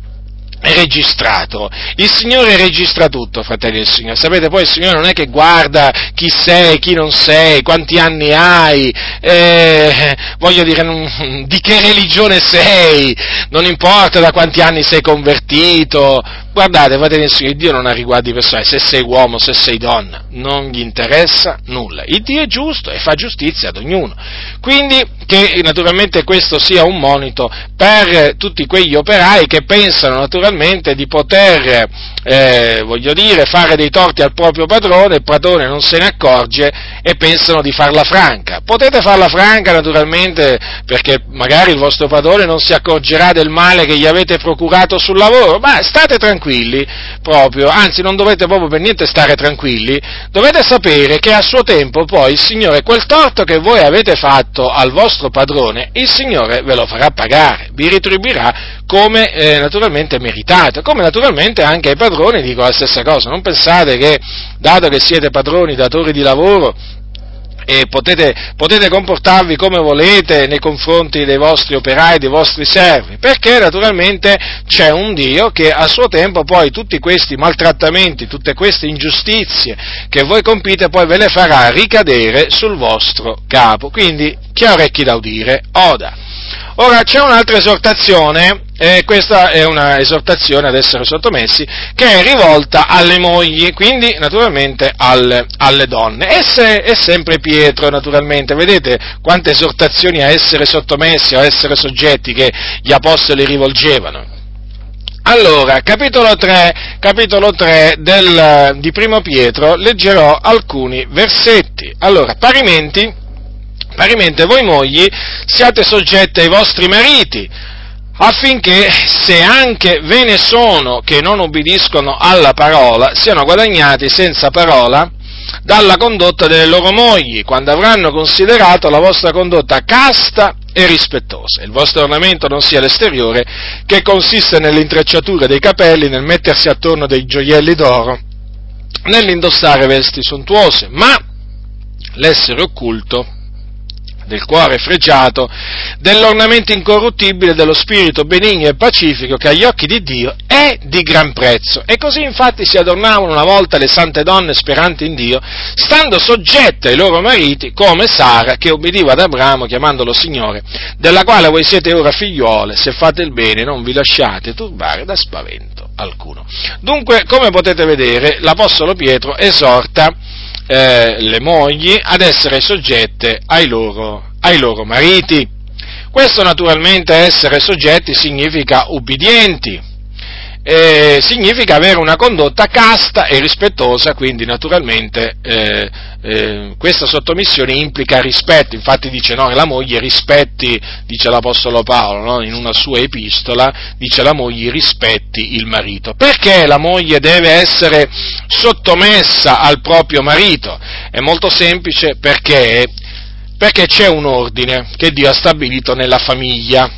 registrato. Il Signore registra tutto, fratelli del Signore. Sapete, poi il Signore non è che guarda chi sei, chi non sei, quanti anni hai, eh, voglio dire, non, di che religione sei, non importa da quanti anni sei convertito, Guardate, fratelli del Signore, Dio non ha riguardi personali, se sei uomo, se sei donna, non gli interessa nulla. Il Dio è giusto e fa giustizia ad ognuno. Quindi, che naturalmente questo sia un monito per tutti quegli operai che pensano naturalmente di poter, eh, voglio dire, fare dei torti al proprio padrone, il padrone non se ne accorge e pensano di farla franca. Potete farla franca naturalmente perché magari il vostro padrone non si accorgerà del male che gli avete procurato sul lavoro, ma state tranquilli proprio, anzi non dovete proprio per niente stare tranquilli, dovete sapere che a suo tempo poi il Signore, quel torto che voi avete fatto al vostro padrone, il Signore ve lo farà pagare, vi ritribuirà come eh, naturalmente meritate, come naturalmente anche ai padroni dico la stessa cosa, non pensate che dato che siete padroni, datori di lavoro, e potete, potete, comportarvi come volete nei confronti dei vostri operai, dei vostri servi, perché naturalmente c'è un Dio che a suo tempo poi tutti questi maltrattamenti, tutte queste ingiustizie che voi compite poi ve le farà ricadere sul vostro capo. Quindi chi ha orecchi da udire, oda. Ora c'è un'altra esortazione, e questa è una esortazione ad essere sottomessi, che è rivolta alle mogli, quindi naturalmente alle, alle donne. Esse è sempre Pietro, naturalmente, vedete quante esortazioni a essere sottomessi a essere soggetti che gli apostoli rivolgevano. Allora, capitolo 3, capitolo 3 del, di Primo Pietro, leggerò alcuni versetti. Allora, parimenti, Parimente voi mogli siate soggette ai vostri mariti, affinché se anche ve ne sono che non obbediscono alla parola, siano guadagnati senza parola dalla condotta delle loro mogli, quando avranno considerato la vostra condotta casta e rispettosa. Il vostro ornamento non sia l'esteriore, che consiste nell'intrecciatura dei capelli, nel mettersi attorno dei gioielli d'oro, nell'indossare vesti sontuose, ma l'essere occulto del cuore fregiato, dell'ornamento incorruttibile dello spirito benigno e pacifico che agli occhi di Dio è di gran prezzo. E così infatti si adornavano una volta le sante donne speranti in Dio, stando soggette ai loro mariti, come Sara che obbediva ad Abramo chiamandolo Signore, della quale voi siete ora figliuole, se fate il bene non vi lasciate turbare da spavento alcuno. Dunque, come potete vedere, l'Apostolo Pietro esorta eh, le mogli ad essere soggette ai loro, ai loro mariti. Questo naturalmente essere soggetti significa ubbidienti, eh, significa avere una condotta casta e rispettosa, quindi naturalmente eh, eh, questa sottomissione implica rispetto, infatti dice no, la moglie rispetti, dice l'Apostolo Paolo no, in una sua epistola, dice la moglie rispetti il marito. Perché la moglie deve essere sottomessa al proprio marito? È molto semplice perché, perché c'è un ordine che Dio ha stabilito nella famiglia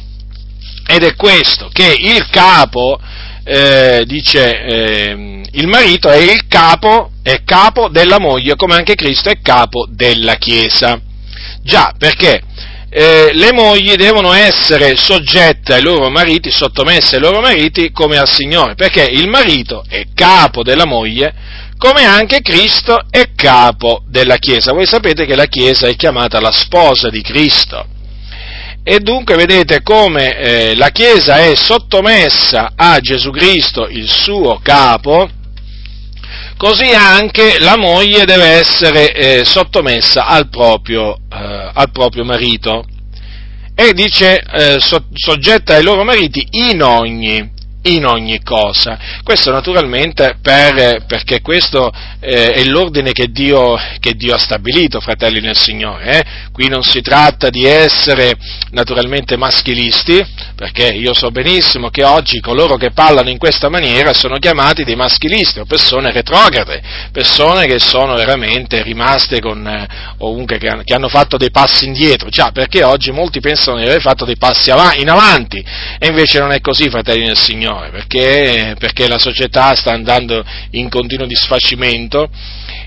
ed è questo, che il capo eh, dice eh, il marito è il capo, è capo della moglie, come anche Cristo è capo della Chiesa. Già, perché eh, le mogli devono essere soggette ai loro mariti, sottomesse ai loro mariti come al Signore, perché il marito è capo della moglie, come anche Cristo è capo della Chiesa. Voi sapete che la Chiesa è chiamata la sposa di Cristo. E dunque vedete come eh, la Chiesa è sottomessa a Gesù Cristo, il suo capo, così anche la moglie deve essere eh, sottomessa al proprio, eh, al proprio, marito. E dice eh, so, soggetta ai loro mariti in ogni, in ogni cosa. Questo naturalmente per, perché questo eh, è l'ordine che Dio, che Dio, ha stabilito, fratelli nel Signore. Eh? Qui non si tratta di essere naturalmente maschilisti, perché io so benissimo che oggi coloro che parlano in questa maniera sono chiamati dei maschilisti o persone retrograde, persone che sono veramente rimaste con, eh, ovunque, che, che hanno fatto dei passi indietro, già perché oggi molti pensano di aver fatto dei passi in avanti, e invece non è così, fratelli nel Signore Signore, perché, perché la società sta andando in continuo disfacimento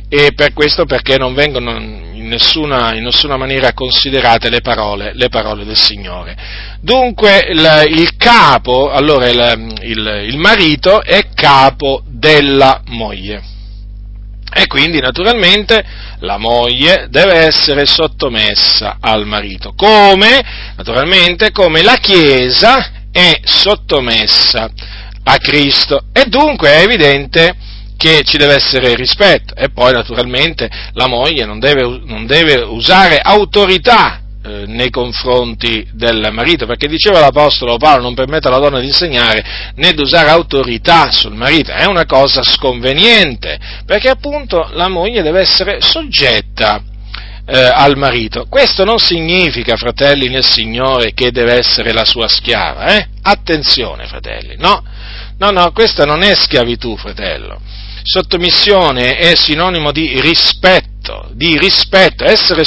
e per questo perché non vengono in nessuna, in nessuna maniera considerate le parole, le parole, del Signore. Dunque il, il capo, allora il, il, il marito è capo della moglie. E quindi naturalmente la moglie deve essere sottomessa al marito, come naturalmente come la Chiesa è sottomessa a Cristo. E dunque è evidente che ci deve essere rispetto. E poi naturalmente la moglie non deve, non deve usare autorità eh, nei confronti del marito, perché diceva l'Apostolo Paolo non permette alla donna di insegnare né di usare autorità sul marito, è una cosa sconveniente, perché appunto la moglie deve essere soggetta eh, al marito. Questo non significa, fratelli nel Signore, che deve essere la sua schiava, eh? Attenzione, fratelli, no, no, no, questa non è schiavitù, fratello. Sottomissione è sinonimo di rispetto, di rispetto. Essere,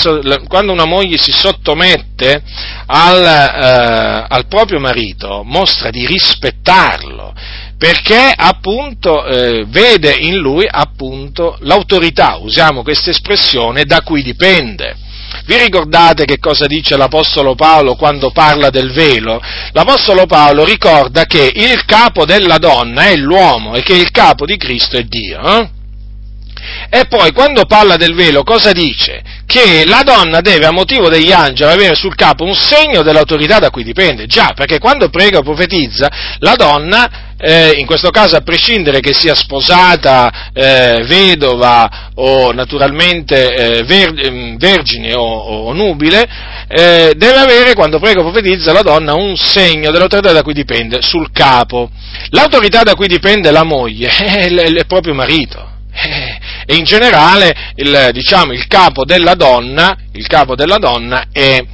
quando una moglie si sottomette al, eh, al proprio marito, mostra di rispettarlo perché appunto eh, vede in lui appunto l'autorità, usiamo questa espressione, da cui dipende. Vi ricordate che cosa dice l'Apostolo Paolo quando parla del velo? L'Apostolo Paolo ricorda che il capo della donna è l'uomo e che il capo di Cristo è Dio. Eh? E poi quando parla del velo cosa dice? Che la donna deve a motivo degli angeli avere sul capo un segno dell'autorità da cui dipende. Già, perché quando prega o profetizza, la donna, eh, in questo caso a prescindere che sia sposata, eh, vedova o naturalmente eh, ver- mm, vergine o, o nubile, eh, deve avere, quando prega o profetizza, la donna un segno dell'autorità da cui dipende sul capo. L'autorità da cui dipende la moglie *laughs* è il proprio marito e in generale il, diciamo, il, capo della donna, il capo della donna è,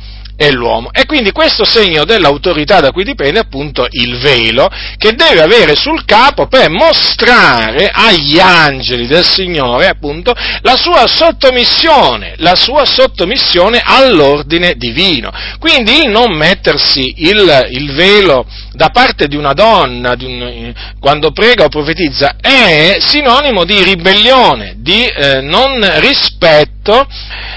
è, l'uomo. E quindi questo segno dell'autorità da cui dipende appunto il velo che deve avere sul capo per mostrare agli angeli del Signore appunto la sua sottomissione, la sua sottomissione all'ordine divino. Quindi il non mettersi il, il velo da parte di una donna di un, quando prega o profetizza è sinonimo di ribellione, di eh, non rispetto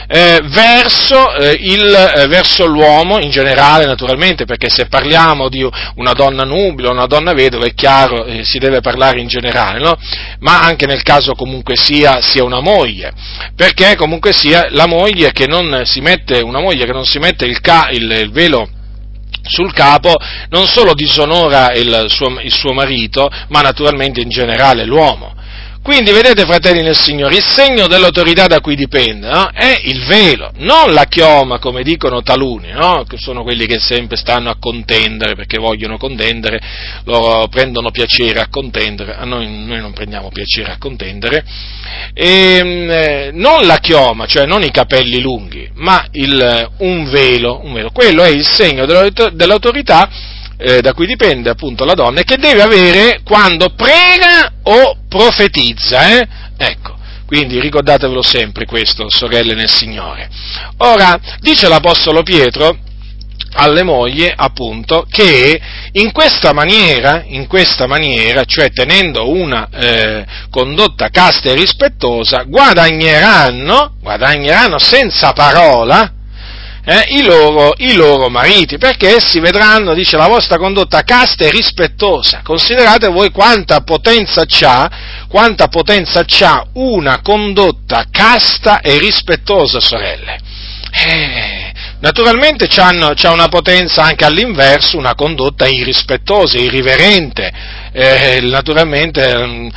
eh, verso, eh, eh, verso, l'uomo in generale, naturalmente, perché se parliamo di una donna nubile o una donna vedova, è chiaro, eh, si deve parlare in generale, no? ma anche nel caso comunque sia, sia, una moglie, perché comunque sia la moglie che non si mette, una moglie che non si mette il, ca, il, il velo sul capo non solo disonora il suo, il suo marito, ma naturalmente in generale l'uomo. Quindi vedete, fratelli nel Signore, il segno dell'autorità da cui dipende no? è il velo, non la chioma, come dicono taluni, no? che sono quelli che sempre stanno a contendere perché vogliono contendere, loro prendono piacere a contendere, a noi, noi non prendiamo piacere a contendere, e, ehm, eh, non la chioma, cioè non i capelli lunghi, ma il, un, velo, un velo, quello è il segno dell'autorità eh, da cui dipende appunto la donna e che deve avere quando prega o profetizza. Eh? Ecco. Quindi ricordatevelo sempre questo, sorelle nel Signore. Ora, dice l'Apostolo Pietro alle mogli, appunto, che in questa maniera, in questa maniera cioè tenendo una eh, condotta casta e rispettosa, guadagneranno, guadagneranno senza parola, eh, i, loro, i, loro, mariti, perché essi vedranno, dice, la vostra condotta casta e rispettosa. Considerate voi quanta potenza c'ha, quanta potenza c'ha una condotta casta e rispettosa, sorelle. Eh, naturalmente c'ha una potenza anche all'inverso, una condotta irrispettosa, irriverente, eh, naturalmente mm,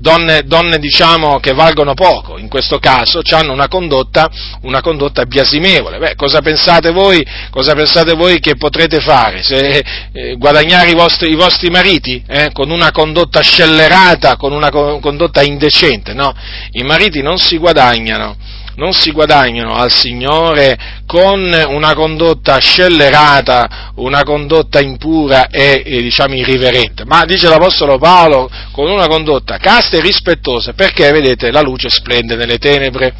donne, donne diciamo, che valgono poco, in questo caso hanno una condotta, una condotta biasimevole. Beh, cosa pensate voi, cosa pensate voi che potrete fare? Se, eh, guadagnare i vostri, i vostri mariti eh, con una condotta scellerata, con una condotta indecente? No, i mariti non si guadagnano non si guadagnano al Signore con una condotta scellerata, una condotta impura e, e diciamo irriverente, ma dice l'Apostolo Paolo con una condotta casta e rispettosa, perché vedete la luce splende nelle tenebre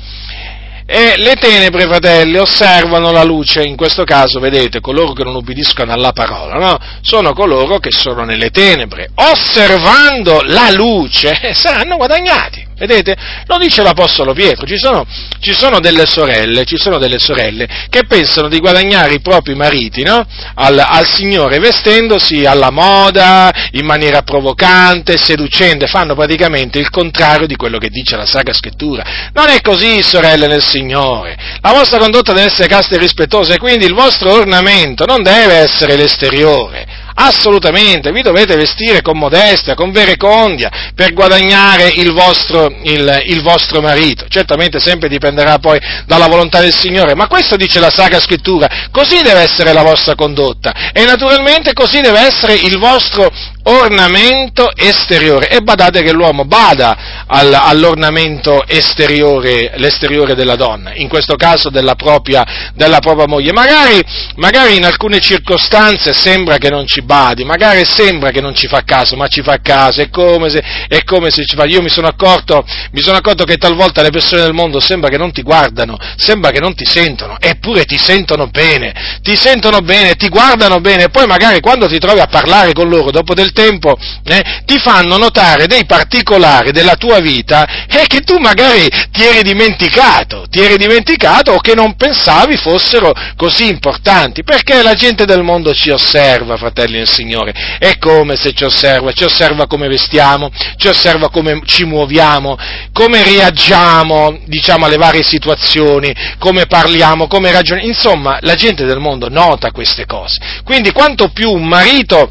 e le tenebre, fratelli, osservano la luce, in questo caso, vedete, coloro che non ubbidiscono alla parola, no? Sono coloro che sono nelle tenebre. Osservando la luce, *laughs* saranno guadagnati. Vedete? Lo dice l'Apostolo Pietro, ci sono, ci sono, delle sorelle, ci sono delle sorelle che pensano di guadagnare i propri mariti no? al, al, Signore vestendosi alla moda, in maniera provocante, seducente, fanno praticamente il contrario di quello che dice la Sacra Scrittura. Non è così, sorelle nel Signore. La vostra condotta deve essere casta e rispettosa e quindi il vostro ornamento non deve essere l'esteriore Assolutamente, vi dovete vestire con modestia, con verecondia, per guadagnare il vostro, il, il vostro, marito. Certamente sempre dipenderà poi dalla volontà del Signore, ma questo dice la Sacra Scrittura, così deve essere la vostra condotta e naturalmente così deve essere il vostro ornamento esteriore. E badate che l'uomo bada al, all'ornamento esteriore, l'esteriore della donna, in questo caso della propria, della propria moglie. Magari, magari in alcune circostanze sembra che non ci badi, magari sembra che non ci fa caso, ma ci fa caso, è come se, è come se ci fa. Io mi sono, accorto, mi sono accorto che talvolta le persone del mondo sembra che non ti guardano, sembra che non ti sentono, eppure ti sentono bene, ti sentono bene, ti guardano bene, e poi magari quando ti trovi a parlare con loro dopo del tempo eh, ti fanno notare dei particolari della tua vita eh, che tu magari ti eri dimenticato, ti eri dimenticato o che non pensavi fossero così importanti, perché la gente del mondo ci osserva, fratelli del Signore, è come se ci osserva, ci osserva come vestiamo, ci osserva come ci muoviamo, come reagiamo, diciamo, alle varie situazioni, come parliamo, come ragioniamo, insomma, la gente del mondo nota queste cose. Quindi quanto più un marito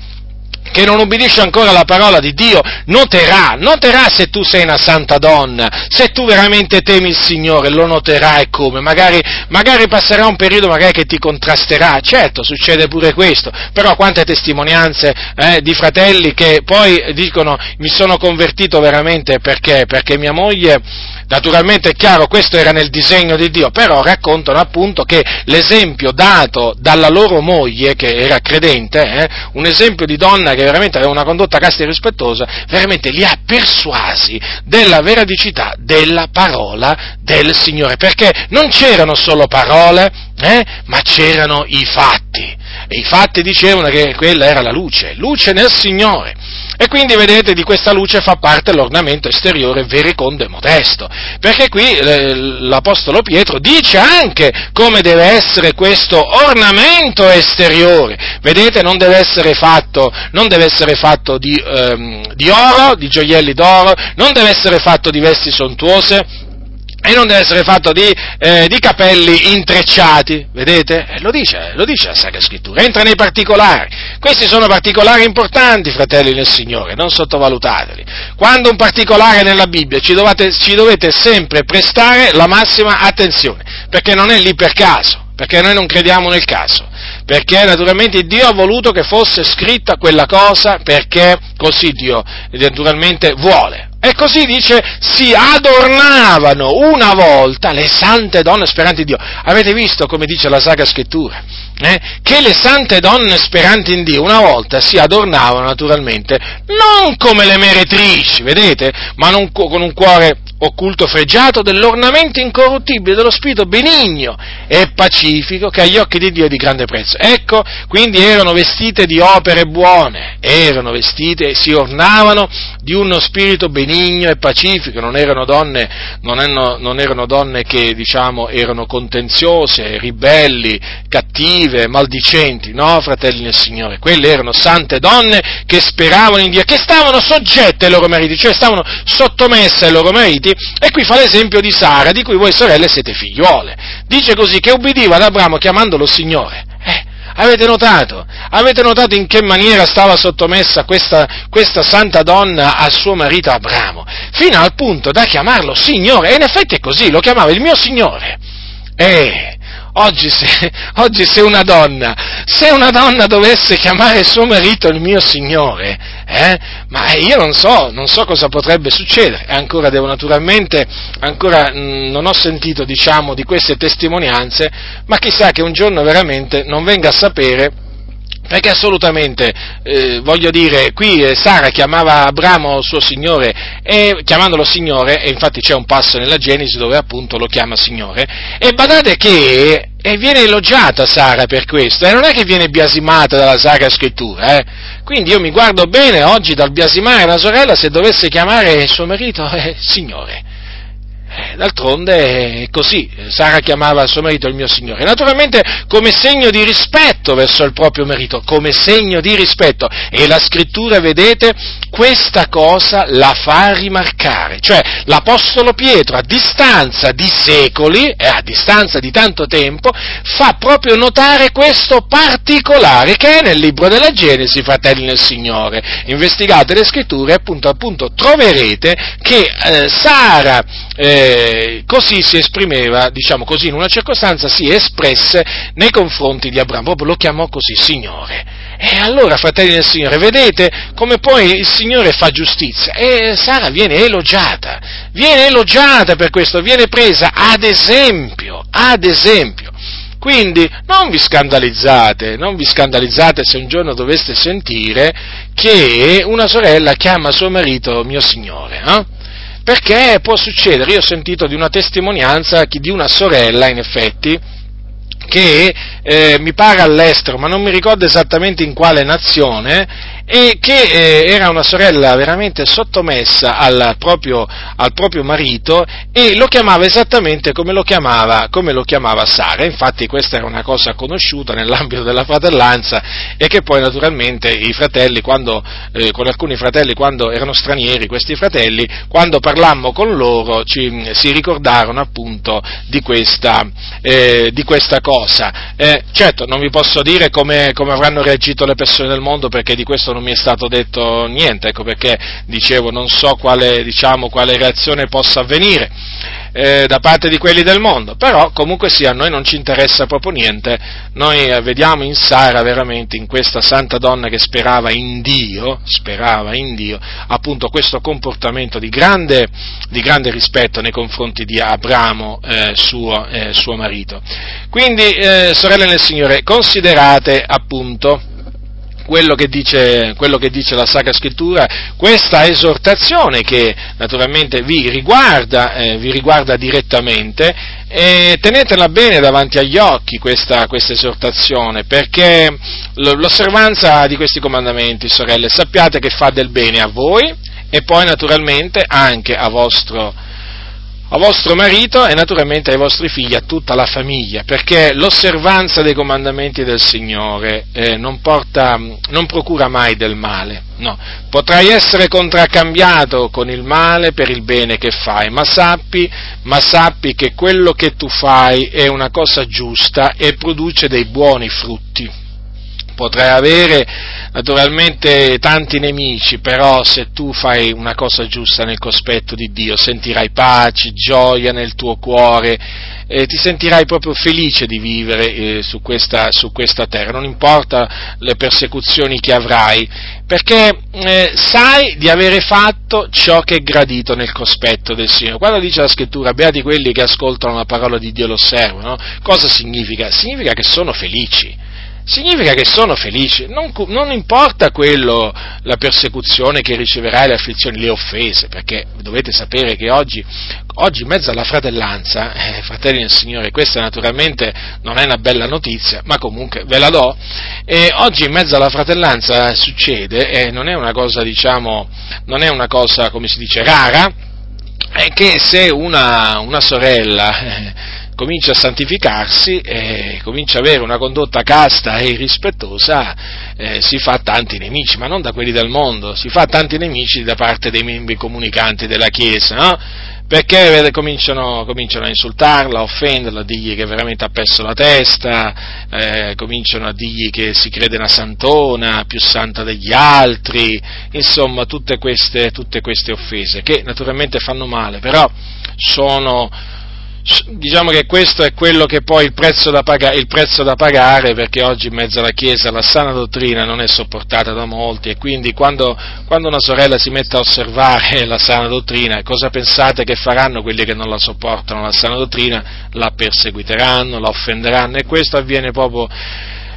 che non ubbidisce ancora la parola di Dio, noterà, noterà se tu sei una santa donna, se tu veramente temi il Signore, lo noterà e come, magari, magari passerà un periodo magari che ti contrasterà, certo succede pure questo, però quante testimonianze eh, di fratelli che poi dicono mi sono convertito veramente perché? Perché mia moglie Naturalmente è chiaro, questo era nel disegno di Dio, però raccontano appunto che l'esempio dato dalla loro moglie, che era credente, eh, un esempio di donna che veramente aveva una condotta casta e rispettosa, veramente li ha persuasi della veridicità della parola del Signore, perché non c'erano solo parole, eh, ma c'erano i fatti. E i fatti dicevano che quella era la luce, luce nel Signore. E quindi vedete di questa luce fa parte l'ornamento esteriore vericondo e modesto, perché qui eh, l'Apostolo Pietro dice anche come deve essere questo ornamento esteriore. Vedete, non deve essere fatto, deve essere fatto di, ehm, di oro, di gioielli d'oro, non deve essere fatto di vesti sontuose, e non deve essere fatto di, eh, di capelli intrecciati, vedete? Eh, lo dice, lo dice la Sacra Scrittura, entra nei particolari. Questi sono particolari importanti, fratelli del Signore, non sottovalutateli. Quando un particolare nella Bibbia ci dovete, ci dovete sempre prestare la massima attenzione, perché non è lì per caso, perché noi non crediamo nel caso perché naturalmente Dio ha voluto che fosse scritta quella cosa perché così Dio naturalmente vuole. E così dice, si adornavano una volta le sante donne speranti in Dio. Avete visto come dice la Sacra Scrittura? Eh? Che le sante donne speranti in Dio una volta si adornavano naturalmente non come le meretrici, vedete? Ma non, con un cuore occulto fregiato dell'ornamento incorruttibile dello spirito benigno e pacifico che agli occhi di Dio è di grande prezzo. Ecco, quindi erano vestite di opere buone, erano vestite si ornavano di uno spirito benigno e pacifico, non erano donne, non erano, non erano donne che diciamo erano contenziose, ribelli, cattive, maldicenti, no, fratelli nel Signore, quelle erano sante donne che speravano in Dio, che stavano soggette ai loro mariti, cioè stavano sottomesse ai loro mariti e qui fa l'esempio di Sara, di cui voi sorelle siete figliuole. Dice così che ubbidiva ad Abramo chiamandolo Signore. Eh, avete notato? Avete notato in che maniera stava sottomessa questa, questa santa donna al suo marito Abramo? Fino al punto da chiamarlo Signore. E in effetti è così, lo chiamava il mio Signore. Eh, Oggi se, oggi se, una donna, se una donna dovesse chiamare suo marito il mio Signore, eh, ma io non so, non so cosa potrebbe succedere. Ancora devo naturalmente, ancora mh, mm, non ho sentito, diciamo, di queste testimonianze, ma chissà che un giorno veramente non venga a sapere perché assolutamente, eh, voglio dire, qui eh, Sara chiamava Abramo suo signore, e, chiamandolo signore, e infatti c'è un passo nella Genesi dove appunto lo chiama signore, e badate che e viene elogiata Sara per questo, e non è che viene biasimata dalla Sacra Scrittura, eh? quindi io mi guardo bene oggi dal biasimare la sorella se dovesse chiamare suo marito *laughs* eh, signore. Eh, d'altronde è così, Sara chiamava suo marito il mio Signore, naturalmente come segno di rispetto verso il proprio marito, come segno di rispetto, e la scrittura, vedete, questa cosa la fa rimarcare, cioè l'Apostolo Pietro a distanza di secoli, e a distanza di tanto tempo, fa proprio notare questo particolare che è nel libro della Genesi, fratelli nel Signore. Investigate le scritture e appunto, appunto troverete che eh, Sara eh, così si esprimeva, diciamo così, in una circostanza si espresse nei confronti di Abramo, proprio lo chiamò così, Signore. E allora, fratelli del Signore, vedete come poi il Signore fa giustizia e Sara viene elogiata, viene elogiata per questo, viene presa ad esempio, ad esempio. Quindi non vi scandalizzate, non vi scandalizzate se un giorno doveste sentire che una sorella chiama suo marito mio signore. Eh? Perché può succedere, io ho sentito di una testimonianza di una sorella, in effetti, che eh, mi pare all'estero, ma non mi ricordo esattamente in quale nazione, e che eh, era una sorella veramente sottomessa al proprio, al proprio, marito e lo chiamava esattamente come lo chiamava, come lo chiamava Sara. Infatti questa era una cosa conosciuta nell'ambito della fratellanza e che poi naturalmente i fratelli, quando, eh, con alcuni fratelli quando erano stranieri, questi fratelli, quando parlammo con loro ci, si ricordarono appunto di questa, eh, di questa cosa. Eh, certo, non vi posso dire come, come avranno reagito le persone del mondo perché di questo non non mi è stato detto niente, ecco perché dicevo non so quale, diciamo, quale reazione possa avvenire eh, da parte di quelli del mondo, però comunque sia a noi non ci interessa proprio niente, noi eh, vediamo in Sara veramente, in questa santa donna che sperava in Dio, sperava in Dio, appunto questo comportamento di grande, di grande rispetto nei confronti di Abramo, eh, suo, eh, suo, marito. Quindi, eh, sorelle nel Signore, considerate appunto quello che, dice, quello che dice la Sacra Scrittura, questa esortazione che naturalmente vi riguarda, eh, vi riguarda direttamente, e tenetela bene davanti agli occhi questa, questa esortazione, perché l'osservanza di questi comandamenti, sorelle, sappiate che fa del bene a voi e poi naturalmente anche a vostro a vostro marito e naturalmente ai vostri figli, a tutta la famiglia, perché l'osservanza dei comandamenti del Signore eh, non, porta, non procura mai del male, no, potrai essere contraccambiato con il male per il bene che fai, ma sappi, ma sappi che quello che tu fai è una cosa giusta e produce dei buoni frutti potrai avere naturalmente tanti nemici, però se tu fai una cosa giusta nel cospetto di Dio, sentirai pace, gioia nel tuo cuore, eh, ti sentirai proprio felice di vivere eh, su, questa, su, questa, terra, non importa le persecuzioni che avrai, perché eh, sai di avere fatto ciò che è gradito nel cospetto del Signore. Quando dice la scrittura, beati quelli che ascoltano la parola di Dio e lo osservano, cosa significa? Significa che sono felici significa che sono felici, non, non, importa quello, la persecuzione che riceverai, le afflizioni, le offese, perché dovete sapere che oggi, oggi in mezzo alla fratellanza, eh, fratelli del Signore, questa naturalmente non è una bella notizia, ma comunque ve la do, e oggi in mezzo alla fratellanza succede, eh, non è una cosa, diciamo, non è una cosa, come si dice, rara, è che se una, una sorella eh, comincia a santificarsi, eh, comincia ad avere una condotta casta e rispettosa, eh, si fa tanti nemici, ma non da quelli del mondo, si fa tanti nemici da parte dei membri comunicanti della Chiesa, no? Perché vede, cominciano, cominciano, a insultarla, a offenderla, a dirgli che veramente ha perso la testa, eh, cominciano a dirgli che si crede una santona, più santa degli altri, insomma tutte queste, tutte queste offese, che naturalmente fanno male, però sono, diciamo che questo è quello che poi il prezzo, da pagare, il prezzo da pagare perché oggi in mezzo alla Chiesa la sana dottrina non è sopportata da molti e quindi quando, quando una sorella si mette a osservare la sana dottrina cosa pensate che faranno quelli che non la sopportano la sana dottrina? La perseguiteranno, la offenderanno e questo avviene proprio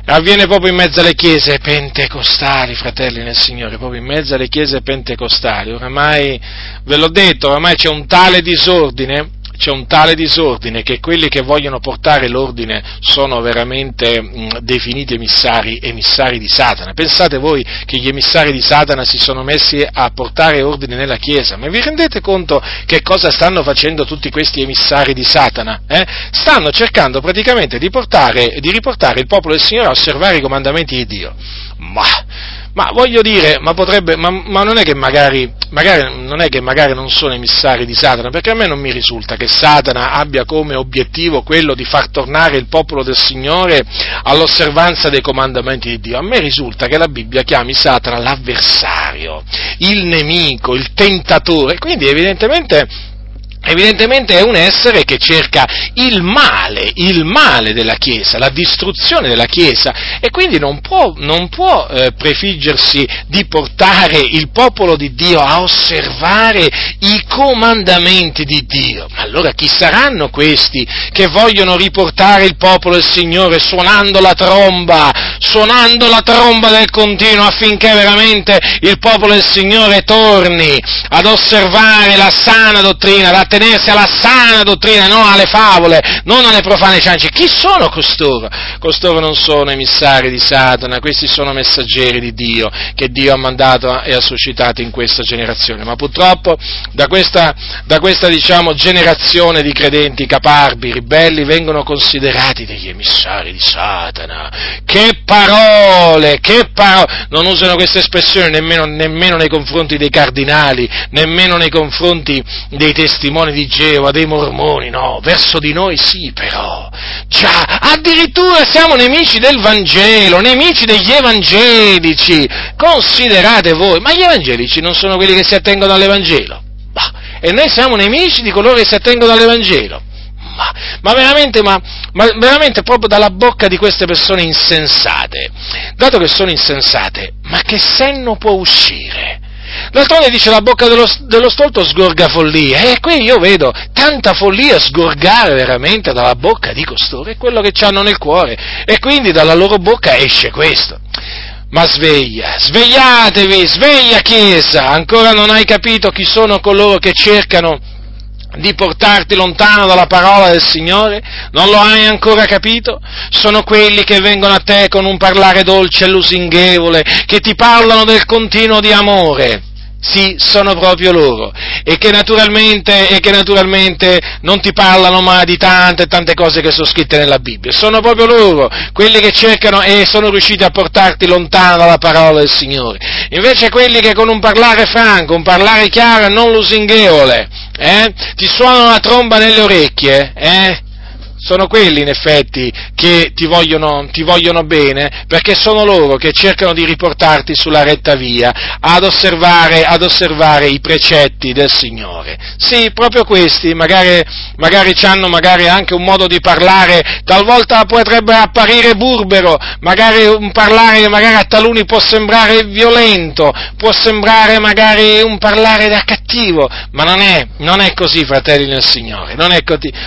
avviene proprio in mezzo alle chiese pentecostali, fratelli nel Signore, proprio in mezzo alle chiese pentecostali. Oramai, ve l'ho detto, oramai c'è un tale disordine c'è un tale disordine che quelli che vogliono portare l'ordine sono veramente mh, definiti emissari, emissari di Satana. Pensate voi che gli emissari di Satana si sono messi a portare ordine nella Chiesa, ma vi rendete conto che cosa stanno facendo tutti questi emissari di Satana? Eh? Stanno cercando praticamente di, portare, di riportare il popolo del Signore a osservare i comandamenti di Dio. Ma ma voglio dire, ma, potrebbe, ma, ma non, è magari, magari, non è che magari non sono emissari di Satana, perché a me non mi risulta che Satana abbia come obiettivo quello di far tornare il popolo del Signore all'osservanza dei comandamenti di Dio. A me risulta che la Bibbia chiami Satana l'avversario, il nemico, il tentatore, quindi evidentemente evidentemente è un essere che cerca il male, il male della Chiesa, la distruzione della Chiesa e quindi non può, non può eh, prefiggersi di portare il popolo di Dio a osservare i comandamenti di Dio. Ma allora chi saranno questi che vogliono riportare il popolo del Signore suonando la tromba, suonando la tromba del continuo affinché veramente il popolo del Signore torni ad osservare la sana dottrina, ad attenersi alla sana dottrina, non alle favole, non alle profane ciance. Chi sono costoro? Costoro non sono emissari di Satana, questi sono messaggeri di Dio, che Dio ha mandato e ha suscitato in questa generazione. Ma purtroppo da questa, da questa diciamo, generazione di credenti caparbi, ribelli, vengono considerati degli emissari di Satana. Che parole, che parole! Non usano queste espressioni nemmeno, nemmeno nei confronti dei cardinali, nemmeno nei confronti dei testimoni testimoni di Geova, dei mormoni, no, verso di noi sì però, già, addirittura siamo nemici del Vangelo, nemici degli evangelici, considerate voi, ma gli evangelici non sono quelli che si attengono all'Evangelo. Bah, e noi siamo nemici di coloro che si attengono all'Evangelo. Ma, ma, veramente, ma, ma, veramente proprio dalla bocca di queste persone insensate, dato che sono insensate, ma che senno può uscire? D'altronde dice la bocca dello, dello, stolto sgorga follia, e qui io vedo tanta follia sgorgare veramente dalla bocca di costoro, è quello che hanno nel cuore, e quindi dalla loro bocca esce questo. Ma sveglia, svegliatevi, sveglia Chiesa, ancora non hai capito chi sono coloro che cercano di portarti lontano dalla parola del Signore? Non lo hai ancora capito? Sono quelli che vengono a te con un parlare dolce e lusinghevole, che ti parlano del continuo di amore sì, sono proprio loro, e che, e che naturalmente, non ti parlano mai di tante tante cose che sono scritte nella Bibbia, sono proprio loro, quelli che cercano e sono riusciti a portarti lontano dalla parola del Signore. Invece quelli che con un parlare franco, un parlare chiaro e non lusinghevole, eh, ti suonano la tromba nelle orecchie, eh, sono quelli in effetti che ti vogliono, ti vogliono, bene, perché sono loro che cercano di riportarti sulla retta via, ad osservare, ad osservare i precetti del Signore. Sì, proprio questi, magari, magari hanno magari anche un modo di parlare, talvolta potrebbe apparire burbero, magari un parlare che magari a taluni può sembrare violento, può sembrare magari un parlare da cattivo, ma non è, non è così, fratelli nel Signore, non è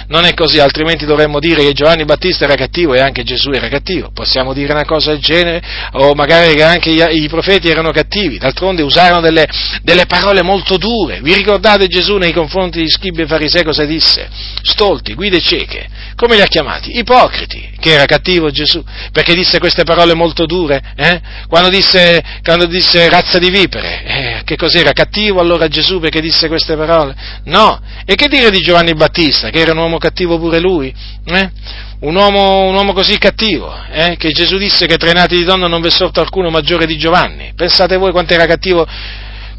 non è così altrimenti dovremmo potremmo dire che Giovanni Battista era cattivo e anche Gesù era cattivo, possiamo dire una cosa del genere, o magari che anche i, profeti erano cattivi, d'altronde usarono delle, delle, parole molto dure. Vi ricordate Gesù nei confronti di scribi e farisei cosa disse? Stolti, guide cieche, come li ha chiamati? Ipocriti, che era cattivo Gesù, perché disse queste parole molto dure, eh? quando, disse, quando, disse, razza di vipere, eh, che cos'era? Cattivo allora Gesù perché disse queste parole? No, e che dire di Giovanni Battista, che era un uomo cattivo pure lui? Eh? Un, uomo, un, uomo, così cattivo, eh? che Gesù disse che tra i nati di donna non v'è sorto alcuno maggiore di Giovanni. Pensate voi quanto era cattivo,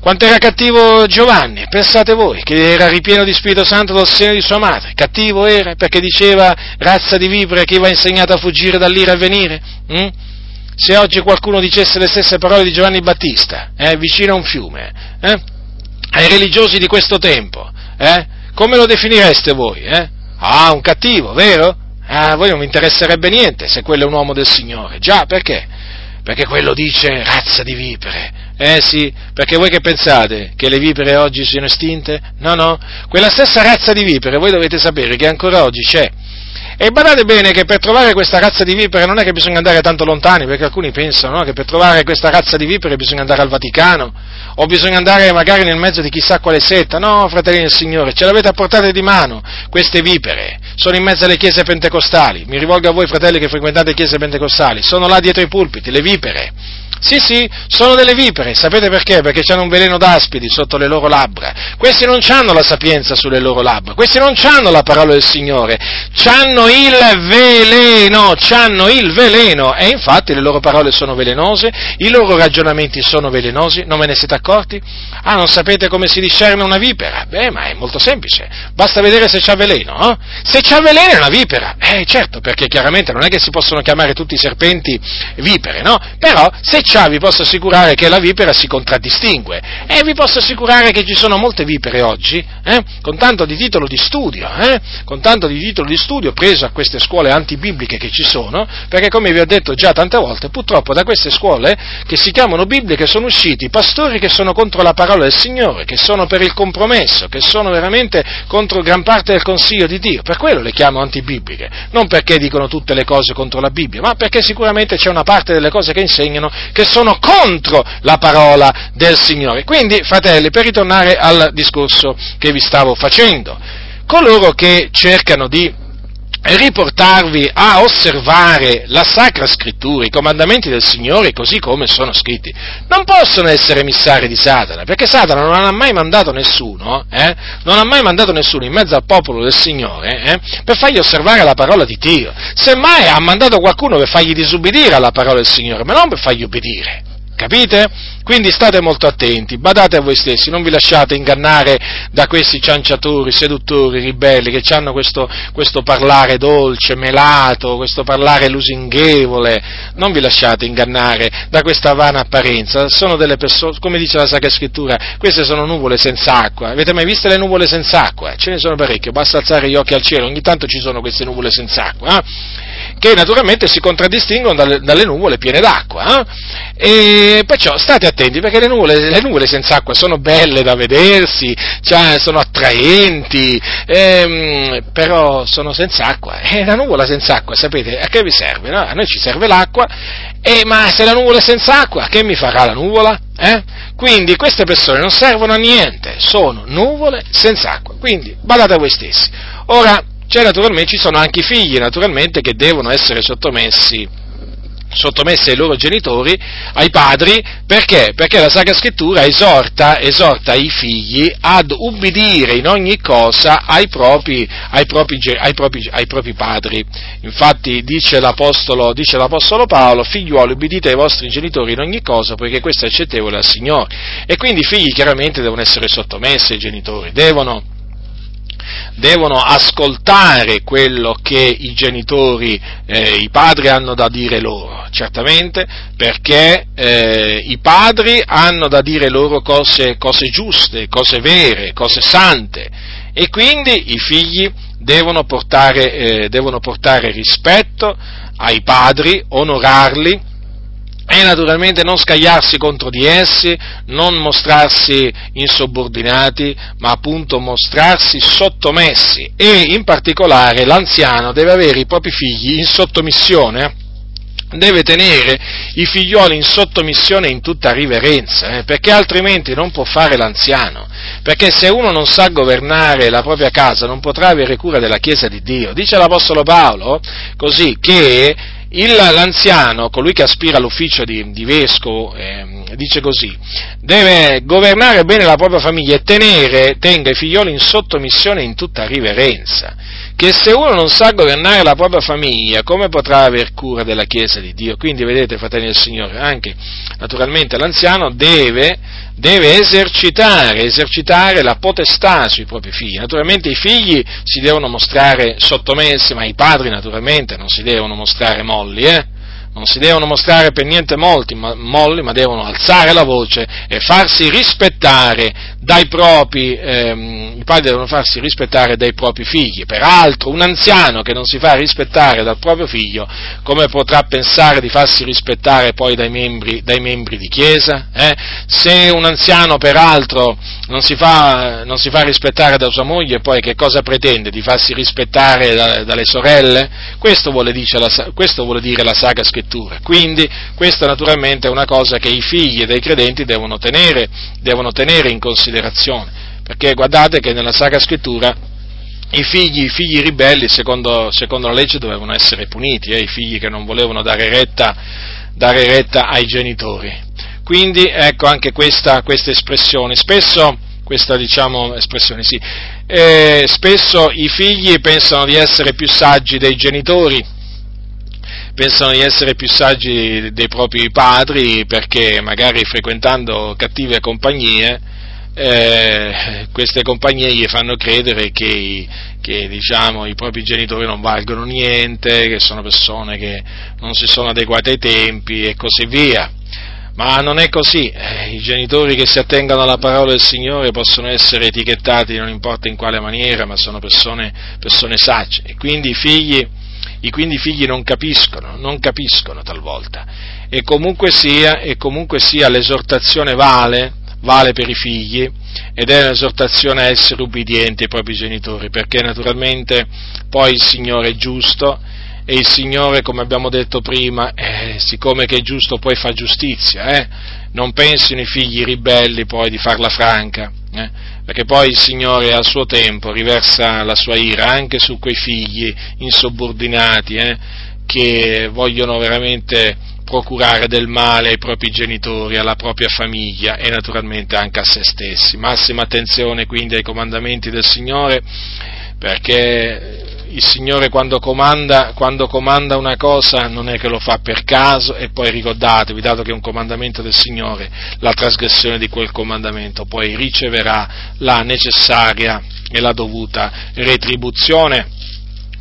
cattivo Giovanni, pensate voi, che era ripieno di Spirito Santo dal seno di sua madre. Cattivo era perché diceva razza di vipere che va insegnato a fuggire dall'ira e venire. Hm? Se oggi qualcuno dicesse le stesse parole di Giovanni Battista, eh, vicino a un fiume, eh, ai religiosi di questo tempo, eh, come lo definireste voi? Ah, un cattivo, vero? Ah, a voi non vi interesserebbe niente se quello è un uomo del Signore. Già, perché? Perché quello dice razza di vipere. Eh sì, perché voi che pensate? Che le vipere oggi siano estinte? No, no, quella stessa razza di vipere, voi dovete sapere che ancora oggi c'è e badate bene che per trovare questa razza di vipere non è che bisogna andare tanto lontani, perché alcuni pensano no, che per trovare questa razza di vipere bisogna andare al Vaticano, o bisogna andare magari nel mezzo di chissà quale setta. No, fratelli del Signore, ce l'avete a portata di mano, queste vipere. Sono in mezzo alle chiese pentecostali. Mi rivolgo a voi, fratelli, che frequentate chiese pentecostali. Sono là dietro i pulpiti, le vipere sì, sì, sono delle vipere, sapete perché? Perché hanno un veleno d'aspidi sotto le loro labbra. Questi non hanno la sapienza sulle loro labbra, questi non hanno la parola del Signore, hanno il veleno, hanno il veleno e infatti le loro parole sono velenose, i loro ragionamenti sono velenosi, non ve ne siete accorti? Ah, non sapete come si discerne una vipera? Beh, ma è molto semplice, basta vedere se c'ha veleno, eh? Se c'ha veleno è una vipera, eh certo, perché chiaramente non è che si possono chiamare tutti i serpenti vipere, no? Però se c'ha vi posso assicurare che la vipera si contraddistingue. E vi posso assicurare che ci sono molte vipere oggi, eh, con tanto di titolo di studio, eh, con tanto di titolo di studio preso a queste scuole antibibliche che ci sono, perché come vi ho detto già tante volte, purtroppo da queste scuole che si chiamano bibliche sono usciti pastori che sono contro la parola del Signore, che sono per il compromesso, che sono veramente contro gran parte del consiglio di Dio, per quello le chiamo antibibliche, non perché dicono tutte le cose contro la Bibbia, ma perché sicuramente c'è una parte delle cose che insegnano che sono contro la parola del Signore. Quindi, fratelli, per ritornare al discorso che vi stavo facendo, coloro che cercano di riportarvi a osservare la Sacra Scrittura, i comandamenti del Signore così come sono scritti, non possono essere emissari di Satana, perché Satana non ha mai mandato nessuno, eh, non ha mai mandato nessuno in mezzo al popolo del Signore eh, per fargli osservare la parola di Dio, semmai ha mandato qualcuno per fargli disubbidire alla parola del Signore, ma non per fargli obbedire. Capite? Quindi state molto attenti, badate a voi stessi, non vi lasciate ingannare da questi cianciatori, seduttori, ribelli che hanno questo, questo parlare dolce, melato, questo parlare lusinghevole, non vi lasciate ingannare da questa vana apparenza, sono delle persone, come dice la Sacra Scrittura, queste sono nuvole senza acqua, avete mai visto le nuvole senza acqua? Ce ne sono parecchie, basta alzare gli occhi al cielo, ogni tanto ci sono queste nuvole senza acqua, eh? Che naturalmente si contraddistinguono dalle, dalle nuvole piene d'acqua. Eh? E perciò state attenti perché le nuvole, le nuvole senza acqua sono belle da vedersi, cioè sono attraenti, ehm, però sono senza acqua. E la nuvola senza acqua, sapete, a che vi serve? No? A noi ci serve l'acqua, e, ma se la nuvola è senza acqua, che mi farà la nuvola? Eh? Quindi queste persone non servono a niente, sono nuvole senza acqua. Quindi badate a voi stessi. Ora, cioè, naturalmente ci sono anche i figli, naturalmente, che devono essere sottomessi sottomessi ai loro genitori, ai padri, perché? Perché la Sacra Scrittura esorta, esorta i figli ad ubbidire in ogni cosa ai propri, ai propri, ai propri, ai propri padri. Infatti dice l'Apostolo, dice l'Apostolo Paolo, figliuoli ubbidite ai vostri genitori in ogni cosa, poiché questo è accettevole al Signore. E quindi i figli chiaramente devono essere sottomessi ai genitori, devono devono ascoltare quello che i genitori, eh, i padri hanno da dire loro, certamente, perché eh, i padri hanno da dire loro cose, cose giuste, cose vere, cose sante. E quindi i figli devono portare, eh, devono portare rispetto ai padri, onorarli, e naturalmente non scagliarsi contro di essi, non mostrarsi insubordinati, ma appunto mostrarsi sottomessi. E in particolare l'anziano deve avere i propri figli in sottomissione. Deve tenere i figlioli in sottomissione in tutta riverenza, eh, perché altrimenti non può fare l'anziano, perché se uno non sa governare la propria casa non potrà avere cura della Chiesa di Dio. Dice l'Apostolo Paolo così che il, l'anziano, colui che aspira all'ufficio di, di vescovo, eh, dice così, deve governare bene la propria famiglia e tenere, tenga i figlioli in sottomissione in tutta riverenza, che se uno non sa governare la propria famiglia, come potrà aver cura della Chiesa di Dio? Quindi vedete, fratelli del Signore, anche naturalmente l'anziano deve, deve esercitare, esercitare la potestà sui propri figli. Naturalmente i figli si devono mostrare sottomessi, ma i padri naturalmente non si devono mostrare molli, eh? Non si devono mostrare per niente molti, ma, molli, ma devono alzare la voce e farsi rispettare dai propri, ehm, i padri devono farsi rispettare dai propri figli. Peraltro un anziano che non si fa rispettare dal proprio figlio, come potrà pensare di farsi rispettare poi dai membri, dai membri di chiesa? Eh? Se un anziano peraltro non si, fa, non si, fa, rispettare da sua moglie, poi che cosa pretende? Di farsi rispettare da, dalle sorelle? Questo vuole, la, questo vuole dire la Sacra Scrittura. Quindi questa naturalmente è una cosa che i figli dei credenti devono tenere, devono tenere in considerazione, perché guardate che nella Sacra Scrittura i figli, i figli ribelli, secondo, secondo, la legge, dovevano essere puniti, eh, i figli che non volevano dare retta, dare retta ai genitori. Quindi ecco anche questa, questa espressione. Spesso, questa diciamo espressione sì, eh, spesso i figli pensano di essere più saggi dei genitori, pensano di essere più saggi dei propri padri perché magari frequentando cattive compagnie eh, queste compagnie gli fanno credere che, che diciamo, i propri genitori non valgono niente, che sono persone che non si sono adeguate ai tempi e così via. Ma non è così, eh, i genitori che si attengono alla parola del Signore possono essere etichettati non importa in quale maniera, ma sono persone, persone sagge e quindi i figli, i quindi figli non capiscono, non capiscono talvolta. E comunque sia, e comunque sia l'esortazione vale, vale per i figli ed è un'esortazione a essere ubbidienti ai propri genitori, perché naturalmente poi il Signore è giusto e il Signore, come abbiamo detto prima, eh, siccome che è giusto poi fa giustizia, eh? non pensino i figli ribelli poi di farla franca, eh? Perché poi il Signore al suo tempo riversa la sua ira anche su quei figli insubordinati eh, che vogliono veramente procurare del male ai propri genitori, alla propria famiglia e naturalmente anche a se stessi. Massima attenzione quindi ai comandamenti del Signore perché il Signore quando comanda, quando comanda, una cosa non è che lo fa per caso e poi ricordatevi, dato che è un comandamento del Signore, la trasgressione di quel comandamento poi riceverà la necessaria e la dovuta retribuzione.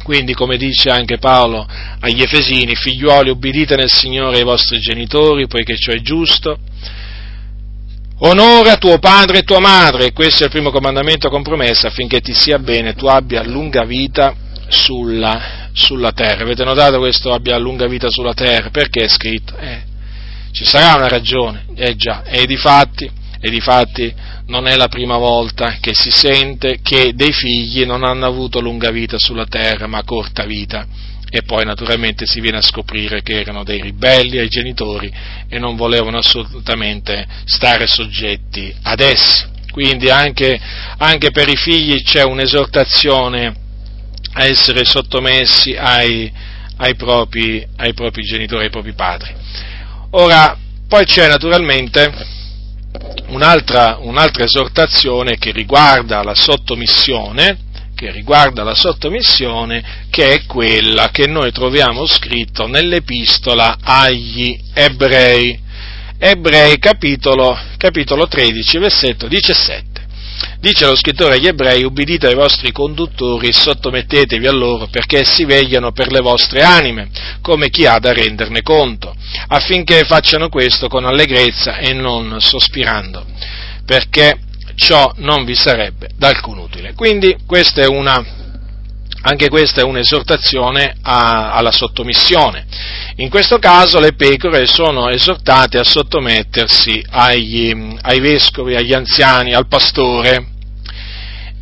Quindi, come dice anche Paolo agli Efesini, figliuoli, obbedite nel Signore ai vostri genitori, poiché ciò è giusto. Onora tuo padre e tua madre, questo è il primo comandamento con promessa, affinché ti sia bene, tu abbia lunga vita sulla, sulla terra. Avete notato questo abbia lunga vita sulla terra? Perché è scritto? Eh, ci sarà una ragione, eh già, e di fatti, e di fatti non è la prima volta che si sente che dei figli non hanno avuto lunga vita sulla terra, ma corta vita. E poi naturalmente si viene a scoprire che erano dei ribelli ai genitori e non volevano assolutamente stare soggetti ad essi. Quindi anche, anche per i figli c'è un'esortazione a essere sottomessi ai, ai, propri, ai propri genitori, ai propri padri. Ora, poi c'è naturalmente un'altra, un'altra esortazione che riguarda la sottomissione, che riguarda la sottomissione, che è quella che noi troviamo scritto nell'epistola agli ebrei. Ebrei capitolo, capitolo 13, versetto 17. Dice lo scrittore agli ebrei, ubbidite ai vostri conduttori sottomettetevi a loro perché essi vegliano per le vostre anime, come chi ha da renderne conto, affinché facciano questo con allegrezza e non sospirando, perché ciò non vi sarebbe d'alcun utile. Quindi questa è una, anche questa è un'esortazione a, alla sottomissione. In questo caso le pecore sono esortate a sottomettersi agli, ai vescovi, agli anziani, al pastore.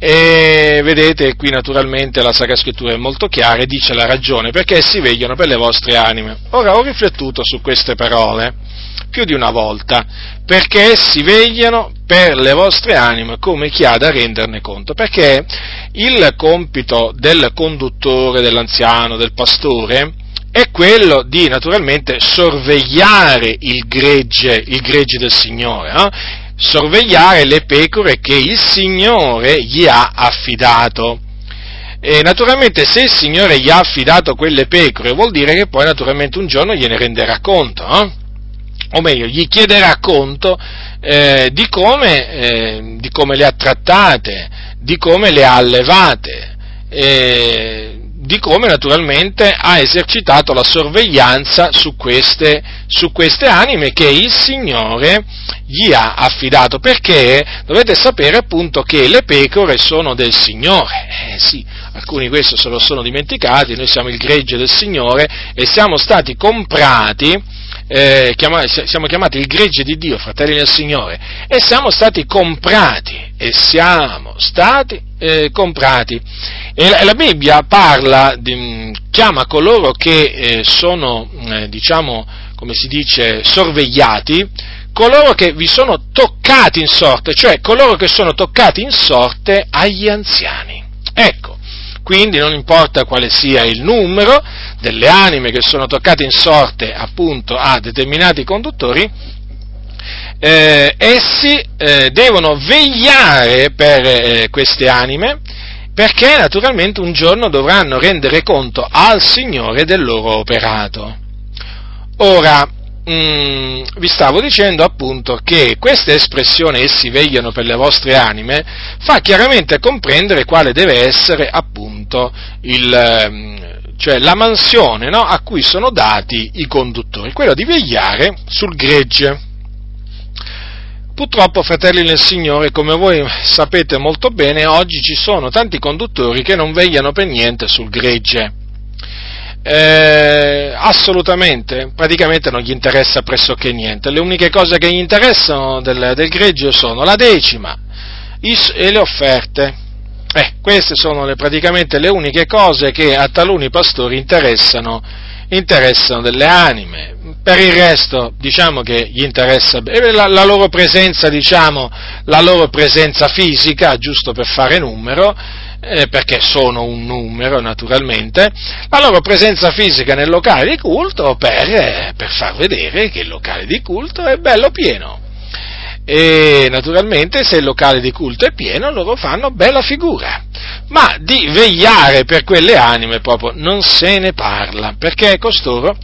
E vedete, qui naturalmente la Sacra Scrittura è molto chiara e dice la ragione perché si vegliano per le vostre anime. Ora ho riflettuto su queste parole più di una volta, perché essi vegliano per le vostre anime come chi ha da renderne conto, perché il compito del conduttore, dell'anziano, del pastore, è quello di naturalmente sorvegliare il gregge, il gregge del Signore, eh? Sorvegliare le pecore che il Signore gli ha affidato. E naturalmente se il Signore gli ha affidato quelle pecore vuol dire che poi naturalmente un giorno gliene renderà conto. Eh? o meglio, gli chiederà conto eh, di, come, eh, di, come, le ha trattate, di come le ha allevate, di come naturalmente ha esercitato la sorveglianza su queste, su queste anime che il Signore gli ha affidato, perché dovete sapere appunto che le pecore sono del Signore, eh sì, alcuni questo se lo sono dimenticati, noi siamo il gregge del Signore e siamo stati comprati eh, chiama, siamo chiamati il gregge di Dio, fratelli del Signore, e siamo stati comprati, e siamo stati eh, comprati. E la, la, Bibbia parla, di, chiama coloro che eh, sono, eh, diciamo, come si dice, sorvegliati, coloro che vi sono toccati in sorte, cioè coloro che sono toccati in sorte agli anziani. Ecco, quindi non importa quale sia il numero delle anime che sono toccate in sorte appunto a determinati conduttori, eh, essi eh, devono vegliare per eh, queste anime perché naturalmente un giorno dovranno rendere conto al Signore del loro operato. Ora, Mm, vi stavo dicendo appunto che questa espressione essi vegliano per le vostre anime fa chiaramente comprendere quale deve essere appunto il, ehm, cioè la mansione no, a cui sono dati i conduttori, quello di vegliare sul gregge. Purtroppo, fratelli nel Signore, come voi sapete molto bene, oggi ci sono tanti conduttori che non vegliano per niente sul gregge eh, assolutamente, praticamente non gli interessa pressoché niente. Le uniche cose che gli interessano del, del greggio sono la decima is, e le offerte. Eh, queste sono le, praticamente le uniche cose che a taluni pastori interessano, interessano delle anime. Per il resto, diciamo che gli interessa la, la loro presenza, diciamo, la loro presenza fisica, giusto per fare numero, eh, perché sono un numero naturalmente, la loro presenza fisica nel locale di culto per, eh, per far vedere che il locale di culto è bello pieno. E naturalmente se il locale di culto è pieno loro fanno bella figura, ma di vegliare per quelle anime proprio non se ne parla, perché costoro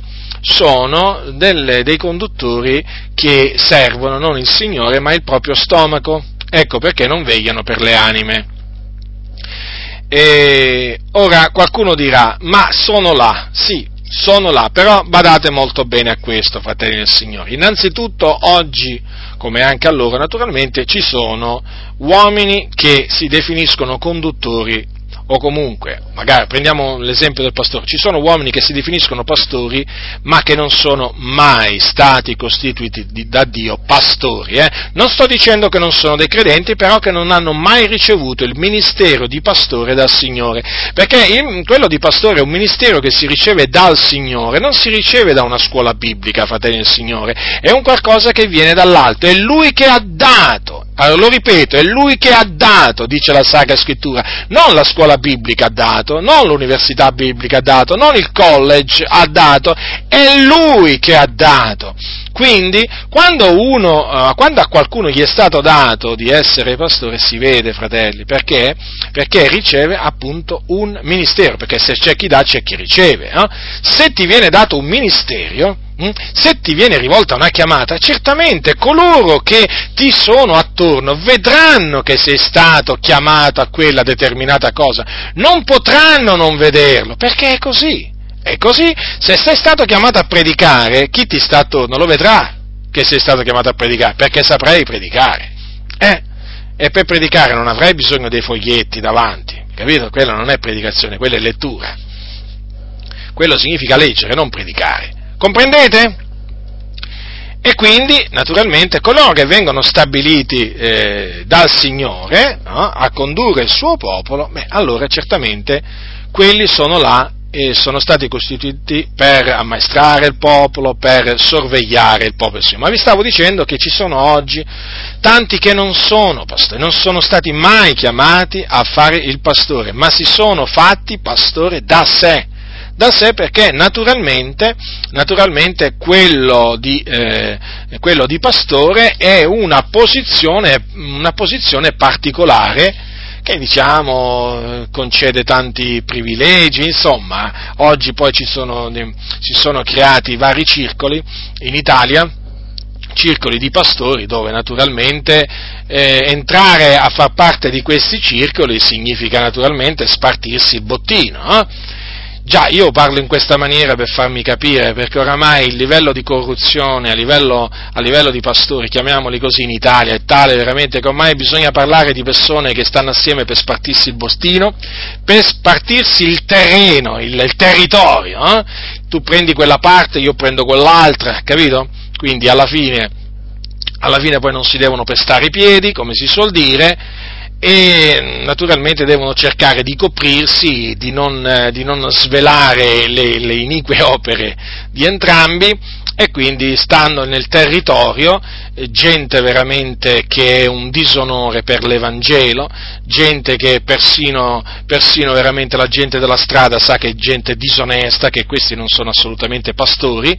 sono delle, dei conduttori che servono non il Signore ma il proprio stomaco. Ecco perché non vegliano per le anime. E ora qualcuno dirà, ma sono là, sì, sono là, però badate molto bene a questo, fratelli del Signore. Innanzitutto oggi, come anche allora naturalmente, ci sono uomini che si definiscono conduttori o comunque, magari prendiamo l'esempio del pastore, ci sono uomini che si definiscono pastori ma che non sono mai stati costituiti da Dio pastori. Eh? Non sto dicendo che non sono dei credenti, però che non hanno mai ricevuto il ministero di pastore dal Signore, perché il, quello di pastore è un ministero che si riceve dal Signore, non si riceve da una scuola biblica, fratelli del Signore, è un qualcosa che viene dall'alto, è Lui che ha dato allora lo ripeto, è lui che ha dato, dice la Sacra Scrittura, non la scuola biblica ha dato, non l'università biblica ha dato, non il college ha dato, è lui che ha dato. Quindi, quando, uno, uh, quando, a qualcuno gli è stato dato di essere pastore, si vede, fratelli, perché? Perché riceve appunto un ministero, perché se c'è chi dà, c'è chi riceve. Eh? Se ti viene dato un ministero, se ti viene rivolta una chiamata, certamente coloro che ti sono attorno vedranno che sei stato chiamato a quella determinata cosa, non potranno non vederlo, perché è così. E così, se sei stato chiamato a predicare, chi ti sta attorno lo vedrà che sei stato chiamato a predicare, perché saprai predicare. Eh? E per predicare non avrai bisogno dei foglietti davanti, capito? Quella non è predicazione, quella è lettura. Quello significa leggere, non predicare. Comprendete? E quindi, naturalmente, coloro che vengono stabiliti eh, dal Signore no, a condurre il suo popolo, beh, allora certamente quelli sono là e sono stati costituiti per ammaestrare il popolo, per sorvegliare il popolo. Ma vi stavo dicendo che ci sono oggi tanti che non sono pastori, non sono stati mai chiamati a fare il pastore, ma si sono fatti pastore da sé. Da sé perché naturalmente, naturalmente quello, di, eh, quello di pastore è una posizione, una posizione particolare che diciamo concede tanti privilegi, insomma, oggi poi ci sono, si sono creati vari circoli in Italia, circoli di pastori dove naturalmente eh, entrare a far parte di questi circoli significa naturalmente spartirsi il bottino. Eh? Già, io parlo in questa maniera per farmi capire, perché oramai il livello di corruzione a livello, a livello, di pastori, chiamiamoli così in Italia, è tale veramente che ormai bisogna parlare di persone che stanno assieme per spartirsi il bostino, per spartirsi il terreno, il, il territorio. Eh? Tu prendi quella parte, io prendo quell'altra, capito? Quindi alla fine, alla fine poi non si devono pestare i piedi, come si suol dire, e naturalmente devono cercare di coprirsi, di non, di non svelare le, le, inique *laughs* opere di entrambi e quindi stanno nel territorio eh, gente veramente che è un disonore per l'Evangelo, gente che persino, persino veramente la gente della strada sa che è gente disonesta, che questi non sono assolutamente pastori,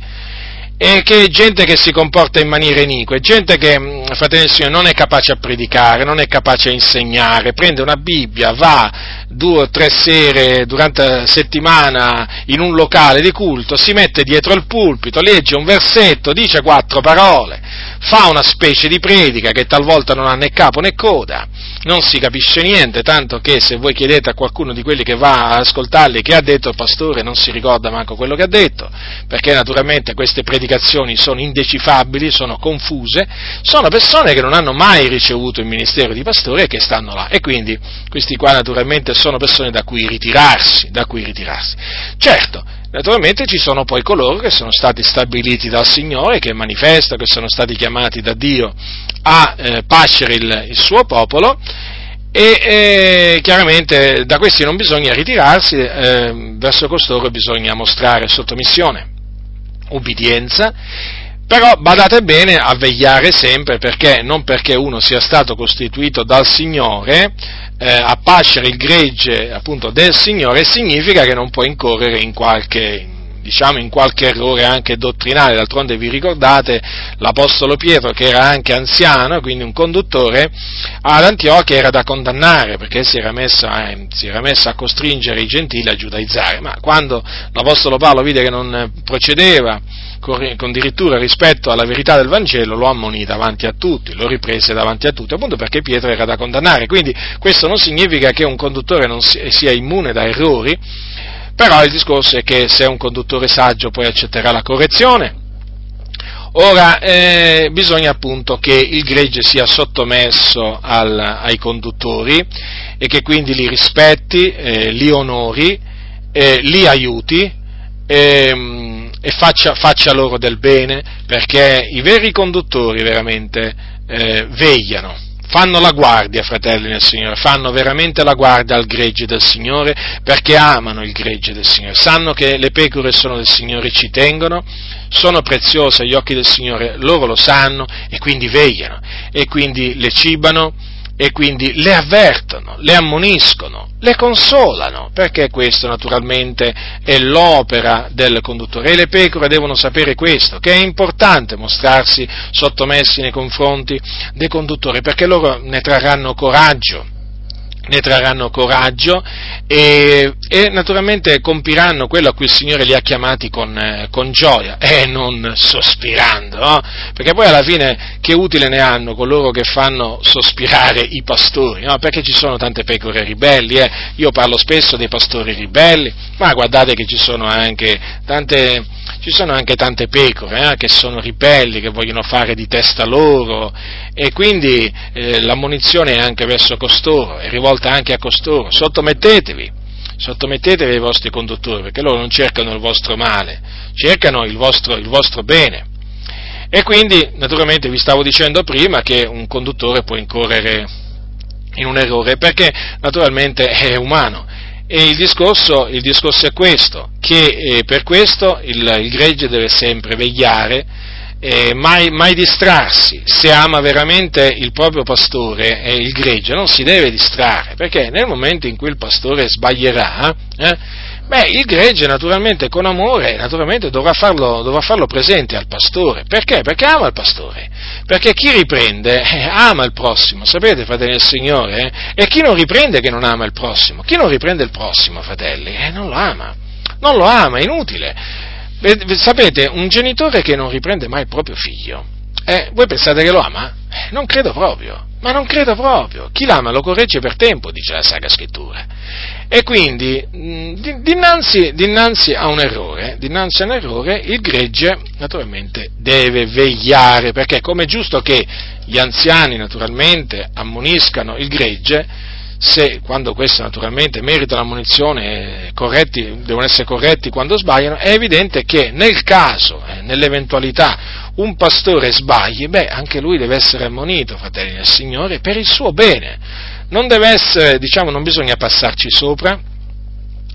e che è gente che si comporta in maniera iniqua, è gente che, mm, fratelli del Signore, non è capace a predicare, non è capace a insegnare, prende una Bibbia, va due o tre sere durante la settimana in un locale di culto, si mette dietro il pulpito, legge un versetto, dice quattro parole, fa una specie di predica che talvolta non ha né capo né coda, non si capisce niente, tanto che se voi chiedete a qualcuno di quelli che va ad ascoltarli che ha detto il pastore non si ricorda manco quello che ha detto, perché naturalmente queste predicazioni predicazioni sono indecifabili, sono confuse, sono persone che non hanno mai ricevuto il ministero di pastore e che stanno là. E quindi questi qua naturalmente sono persone da cui ritirarsi, da cui ritirarsi. Certo, naturalmente ci sono poi coloro che sono stati stabiliti dal Signore, che manifestano, che sono stati chiamati da Dio a eh, pascere il, il suo popolo e eh, chiaramente da questi non bisogna ritirarsi, eh, verso costoro bisogna mostrare sottomissione ubbidienza, però badate bene a vegliare sempre perché non perché uno sia stato costituito dal Signore eh, a pascere il gregge appunto del Signore significa che non può incorrere in qualche, diciamo in qualche errore anche dottrinale, d'altronde vi ricordate l'Apostolo Pietro che era anche anziano, quindi un conduttore, ad Antiochia era da condannare perché si era messo, eh, si era messo a costringere i gentili a giudaizzare, ma quando l'Apostolo Paolo vide che non procedeva con dirittura rispetto alla verità del Vangelo, lo ammonì davanti a tutti, lo riprese davanti a tutti, appunto perché Pietro era da condannare. Quindi questo non significa che un conduttore non sia immune da errori, però il discorso è che se è un conduttore saggio poi accetterà la correzione. Ora, eh, bisogna appunto che il gregge sia sottomesso al, ai conduttori e che quindi li rispetti, eh, li onori, eh, li aiuti ehm, e faccia, faccia, loro del bene, perché i veri conduttori veramente eh, vegliano fanno la guardia, fratelli nel Signore, fanno veramente la guardia al gregge del Signore perché amano il gregge del Signore, sanno che le pecore sono del Signore, ci tengono, sono preziose agli occhi del Signore, loro lo sanno e quindi vegliano e quindi le cibano e quindi le avvertono, le ammoniscono, le consolano, perché questo naturalmente è l'opera del conduttore. E le pecore devono sapere questo, che è importante mostrarsi sottomessi nei confronti dei conduttori, perché loro ne trarranno coraggio ne trarranno coraggio e, e, naturalmente compiranno quello a cui il Signore li ha chiamati con, eh, con gioia e non sospirando, no? perché poi alla fine che utile ne hanno coloro che fanno sospirare i pastori, no? perché ci sono tante pecore ribelli, eh? io parlo spesso dei pastori ribelli, ma guardate che ci sono anche tante, ci sono anche tante pecore eh? che sono ribelli, che vogliono fare di testa loro e quindi eh, l'ammonizione è anche verso costoro, è rivolta anche a costoro, sottomettetevi, sottomettetevi ai vostri conduttori, perché loro non cercano il vostro male, cercano il vostro, il vostro bene. E quindi, naturalmente, vi stavo dicendo prima che un conduttore può incorrere in un errore, perché naturalmente è umano. E il discorso, il discorso è questo, che eh, per questo il, il gregge deve sempre vegliare eh, mai, mai, distrarsi, se ama veramente il proprio pastore e il gregge, non si deve distrarre, perché nel momento in cui il pastore sbaglierà, eh, beh, il gregge naturalmente con amore naturalmente dovrà farlo, dovrà farlo, presente al pastore, perché? Perché ama il pastore, perché chi riprende eh, ama il prossimo, sapete fratelli del Signore, eh? e chi non riprende che non ama il prossimo, chi non riprende il prossimo, fratelli, eh, non lo ama, non lo ama, è inutile. Sapete, un genitore che non riprende mai il proprio figlio, eh, voi pensate che lo ama? Eh, non credo proprio, ma non credo proprio. Chi l'ama lo corregge per tempo, dice la Sacra Scrittura. E quindi, mh, dinanzi, dinanzi, a un errore, dinanzi a un errore, il gregge naturalmente deve vegliare, perché come è giusto che gli anziani naturalmente ammoniscano il gregge, se quando questi naturalmente meritano la munizione, corretti, devono essere corretti quando sbagliano, è evidente che nel caso, eh, nell'eventualità, un pastore sbagli, beh, anche lui deve essere ammonito, fratelli del Signore, per il suo bene. Non deve essere, diciamo, non bisogna passarci sopra,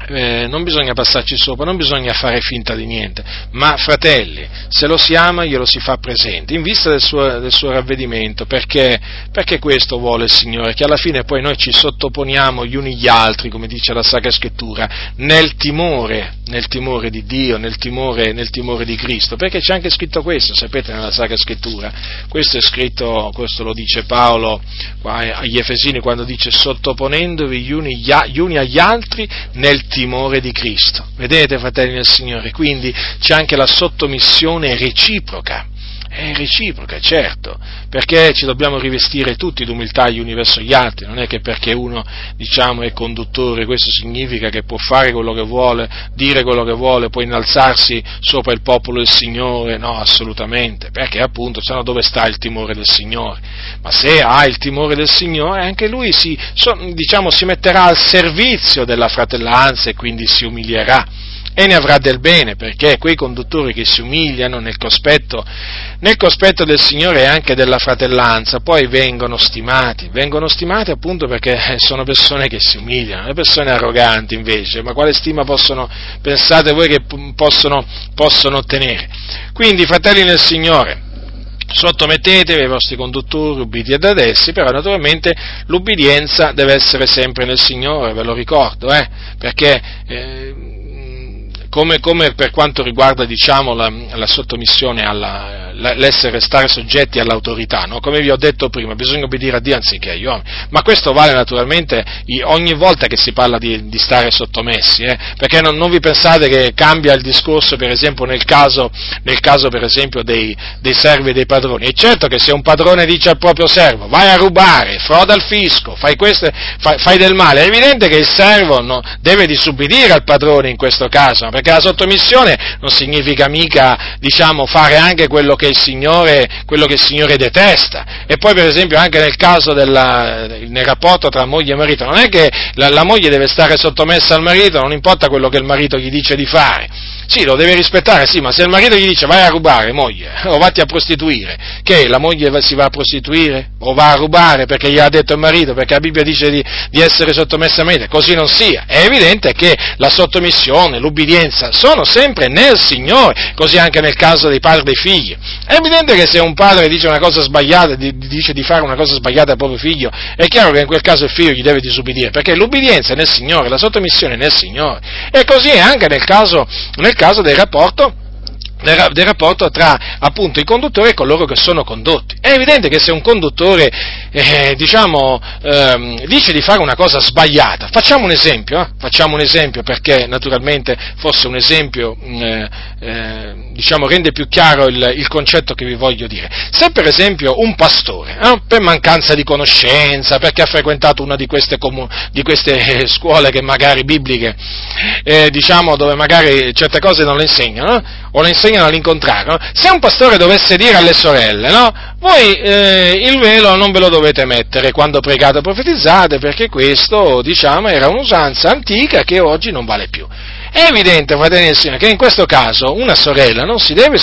eh, non bisogna passarci sopra, non bisogna fare finta di niente, ma fratelli, se lo si ama glielo si fa presente, in vista del suo, del suo ravvedimento, perché, perché, questo vuole il Signore, che alla fine poi noi ci sottoponiamo gli uni gli altri, come dice la Sacra Scrittura, nel timore, nel timore di Dio, nel timore, nel timore di Cristo, perché c'è anche scritto questo, sapete, nella Sacra Scrittura, questo è scritto, questo lo dice Paolo agli Efesini quando dice sottoponendovi gli uni, gli uni agli altri nel timore di Cristo. Vedete, fratelli del Signore, quindi c'è anche la sottomissione reciproca è reciproca, certo, perché ci dobbiamo rivestire tutti d'umiltà gli uni verso gli altri, non è che perché uno diciamo, è conduttore questo significa che può fare quello che vuole, dire quello che vuole, può innalzarsi sopra il popolo del Signore, no, assolutamente, perché appunto sanno dove sta il timore del Signore, ma se ha il timore del Signore anche lui si, diciamo, si metterà al servizio della fratellanza e quindi si umilierà e ne avrà del bene, perché quei conduttori che si umiliano nel cospetto, nel cospetto del Signore e anche della fratellanza, poi vengono stimati, vengono stimati appunto perché sono persone che si umiliano, le persone arroganti invece, ma quale stima possono, pensate voi che possono, possono ottenere? Quindi, fratelli nel Signore, sottomettetevi ai vostri conduttori, ubbidiate ad essi, però naturalmente l'ubbidienza deve essere sempre nel Signore, ve lo ricordo, eh, perché eh, come, come per quanto riguarda diciamo, la, la, sottomissione, alla, l'essere stare soggetti all'autorità, no? come vi ho detto prima, bisogna obbedire a Dio anziché agli uomini, ma questo vale naturalmente ogni volta che si parla di, di stare sottomessi, eh? perché non, non, vi pensate che cambia il discorso per esempio nel caso, nel caso per esempio dei, dei servi e dei padroni, è certo che se un padrone dice al proprio servo vai a rubare, froda il fisco, fai, queste, fai, fai del male, è evidente che il servo no, deve disubbidire al padrone in questo caso, perché la sottomissione non significa mica, diciamo, fare anche quello che il Signore, che il Signore detesta. E poi, per esempio, anche nel caso della, nel rapporto tra moglie e marito, non è che la, la moglie deve stare sottomessa al marito, non importa quello che il marito gli dice di fare sì, lo deve rispettare, sì, ma se il marito gli dice vai a rubare, moglie, *laughs* o vatti a prostituire, che la moglie si va a prostituire? O va a rubare perché gli ha detto il marito, perché la Bibbia dice di, di essere sottomessa a marito? Così non sia. È evidente che la sottomissione, l'ubbidienza sono sempre nel Signore, così anche nel caso dei padri e dei figli. È evidente che se un padre dice una cosa sbagliata, dice di fare una cosa sbagliata al proprio figlio, è chiaro che in quel caso il figlio gli deve disubbidire, perché l'ubbidienza è nel Signore, la sottomissione è nel Signore. E così è anche nel caso, nel caso del rapporto del rapporto tra appunto i conduttori e coloro che sono condotti. È evidente che se un conduttore eh, diciamo, ehm, dice di fare una cosa sbagliata, facciamo un esempio, eh? facciamo un esempio perché naturalmente forse un esempio mm, eh, eh, diciamo, rende più chiaro il, il, concetto che vi voglio dire. Se per esempio un pastore, eh, per mancanza di conoscenza, perché ha frequentato una di queste, comu- di queste scuole che magari bibliche, eh, diciamo, dove magari certe cose non le insegnano, o le insegnano all'incontrario, se un pastore dovesse dire alle sorelle, no, voi eh, il velo non ve lo dovete mettere quando pregate o profetizzate, perché questo, diciamo, era un'usanza antica che oggi non vale più. È evidente, fratelli del Signore, che in questo caso una sorella non, deve,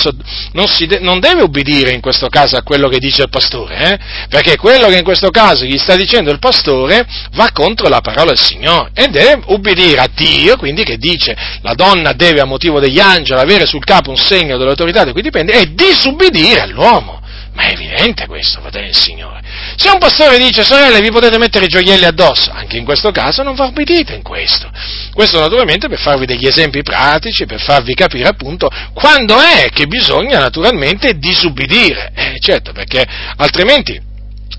non, de, non deve, ubbidire in questo caso a quello che dice il pastore, eh? perché quello che in questo caso gli sta dicendo il pastore va contro la parola del Signore e deve ubbidire a Dio, quindi che dice la donna deve a motivo degli angeli avere sul capo un segno dell'autorità di cui dipende e disubbidire all'uomo. Ma è evidente questo, fratelli del Signore. Se un pastore dice, sorelle, vi potete mettere i gioielli addosso, anche in questo caso non va obbedite in questo. Questo naturalmente per farvi degli esempi pratici, per farvi capire appunto quando è che bisogna naturalmente disubbidire. Eh, certo, perché altrimenti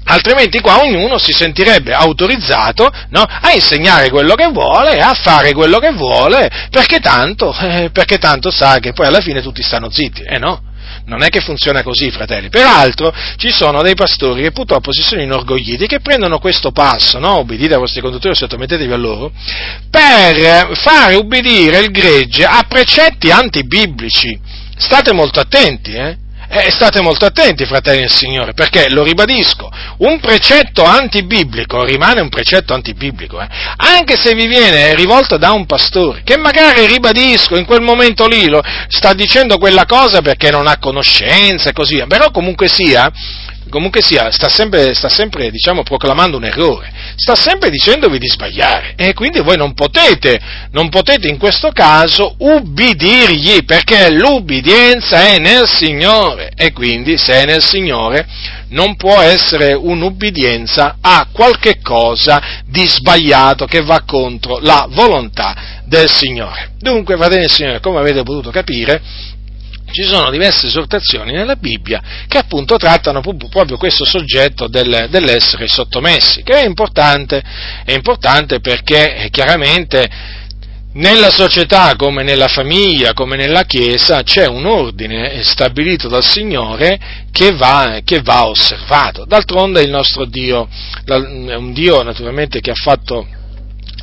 altrimenti qua ognuno si sentirebbe autorizzato no, a insegnare quello che vuole, a fare quello che vuole, perché tanto, eh, perché tanto sa che poi alla fine tutti stanno zitti, eh no? Non è che funziona così, fratelli. Peraltro ci sono dei pastori che purtroppo si sono inorgogliti, che prendono questo passo, no? Obbedite ai vostri conduttori, sottomettetevi a loro, per fare ubbidire il gregge a precetti antibiblici. State molto attenti, eh? Eh, state molto attenti, fratelli del Signore, perché, lo ribadisco, un precetto antibiblico rimane un precetto antibiblico, eh? anche se vi viene rivolto da un pastore, che magari, ribadisco, in quel momento lì lo, sta dicendo quella cosa perché non ha conoscenza e così via, però comunque sia, comunque sia, sta sempre, sta sempre diciamo, proclamando un errore, sta sempre dicendovi di sbagliare. E quindi voi non potete, non potete in questo caso ubbidirgli perché l'ubbidienza è nel Signore. E quindi se è nel Signore non può essere un'ubbidienza a qualche cosa di sbagliato che va contro la volontà del Signore. Dunque, fratelli del Signore, come avete potuto capire, ci sono diverse esortazioni nella Bibbia che appunto trattano proprio questo soggetto del, dell'essere sottomessi, che è importante, è importante perché eh, chiaramente nella società come nella famiglia, come nella Chiesa, c'è un ordine stabilito dal Signore che va, che va osservato. D'altronde il nostro Dio è un Dio naturalmente che ha fatto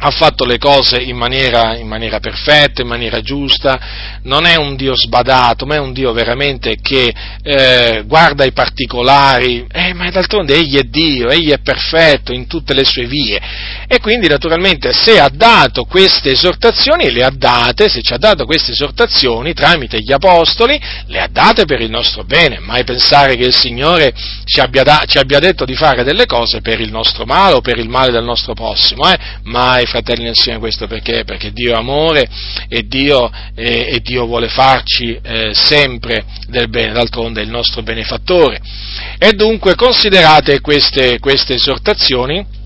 ha fatto le cose in maniera, in maniera, perfetta, in maniera giusta, non è un Dio sbadato, ma è un Dio veramente che eh, guarda i particolari, eh, ma d'altronde Egli è Dio, Egli è perfetto in tutte le sue vie e quindi naturalmente se ha dato queste esortazioni, le ha date, se ci ha dato queste esortazioni tramite gli Apostoli, le ha date per il nostro bene, mai pensare che il Signore ci abbia, da, ci abbia detto di fare delle cose per il nostro male o per il male del nostro prossimo, eh? mai fratelli nel Signore, questo perché? Perché Dio è amore e Dio, eh, e Dio vuole farci eh, sempre del bene, d'altronde è il nostro benefattore. E dunque considerate queste, queste esortazioni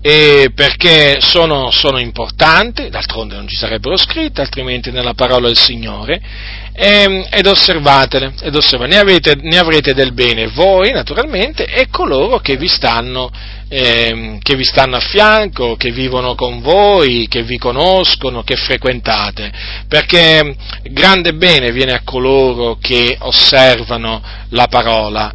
perché sono, sono, importanti, d'altronde non ci sarebbero scritte, altrimenti nella parola del Signore, e, ehm, ed osservatele, ed osservatele. Ne, avete, ne, avrete del bene voi, naturalmente, e coloro che vi, stanno, eh, che vi stanno a fianco, che vivono con voi, che vi conoscono, che frequentate, perché grande bene viene a coloro che osservano la parola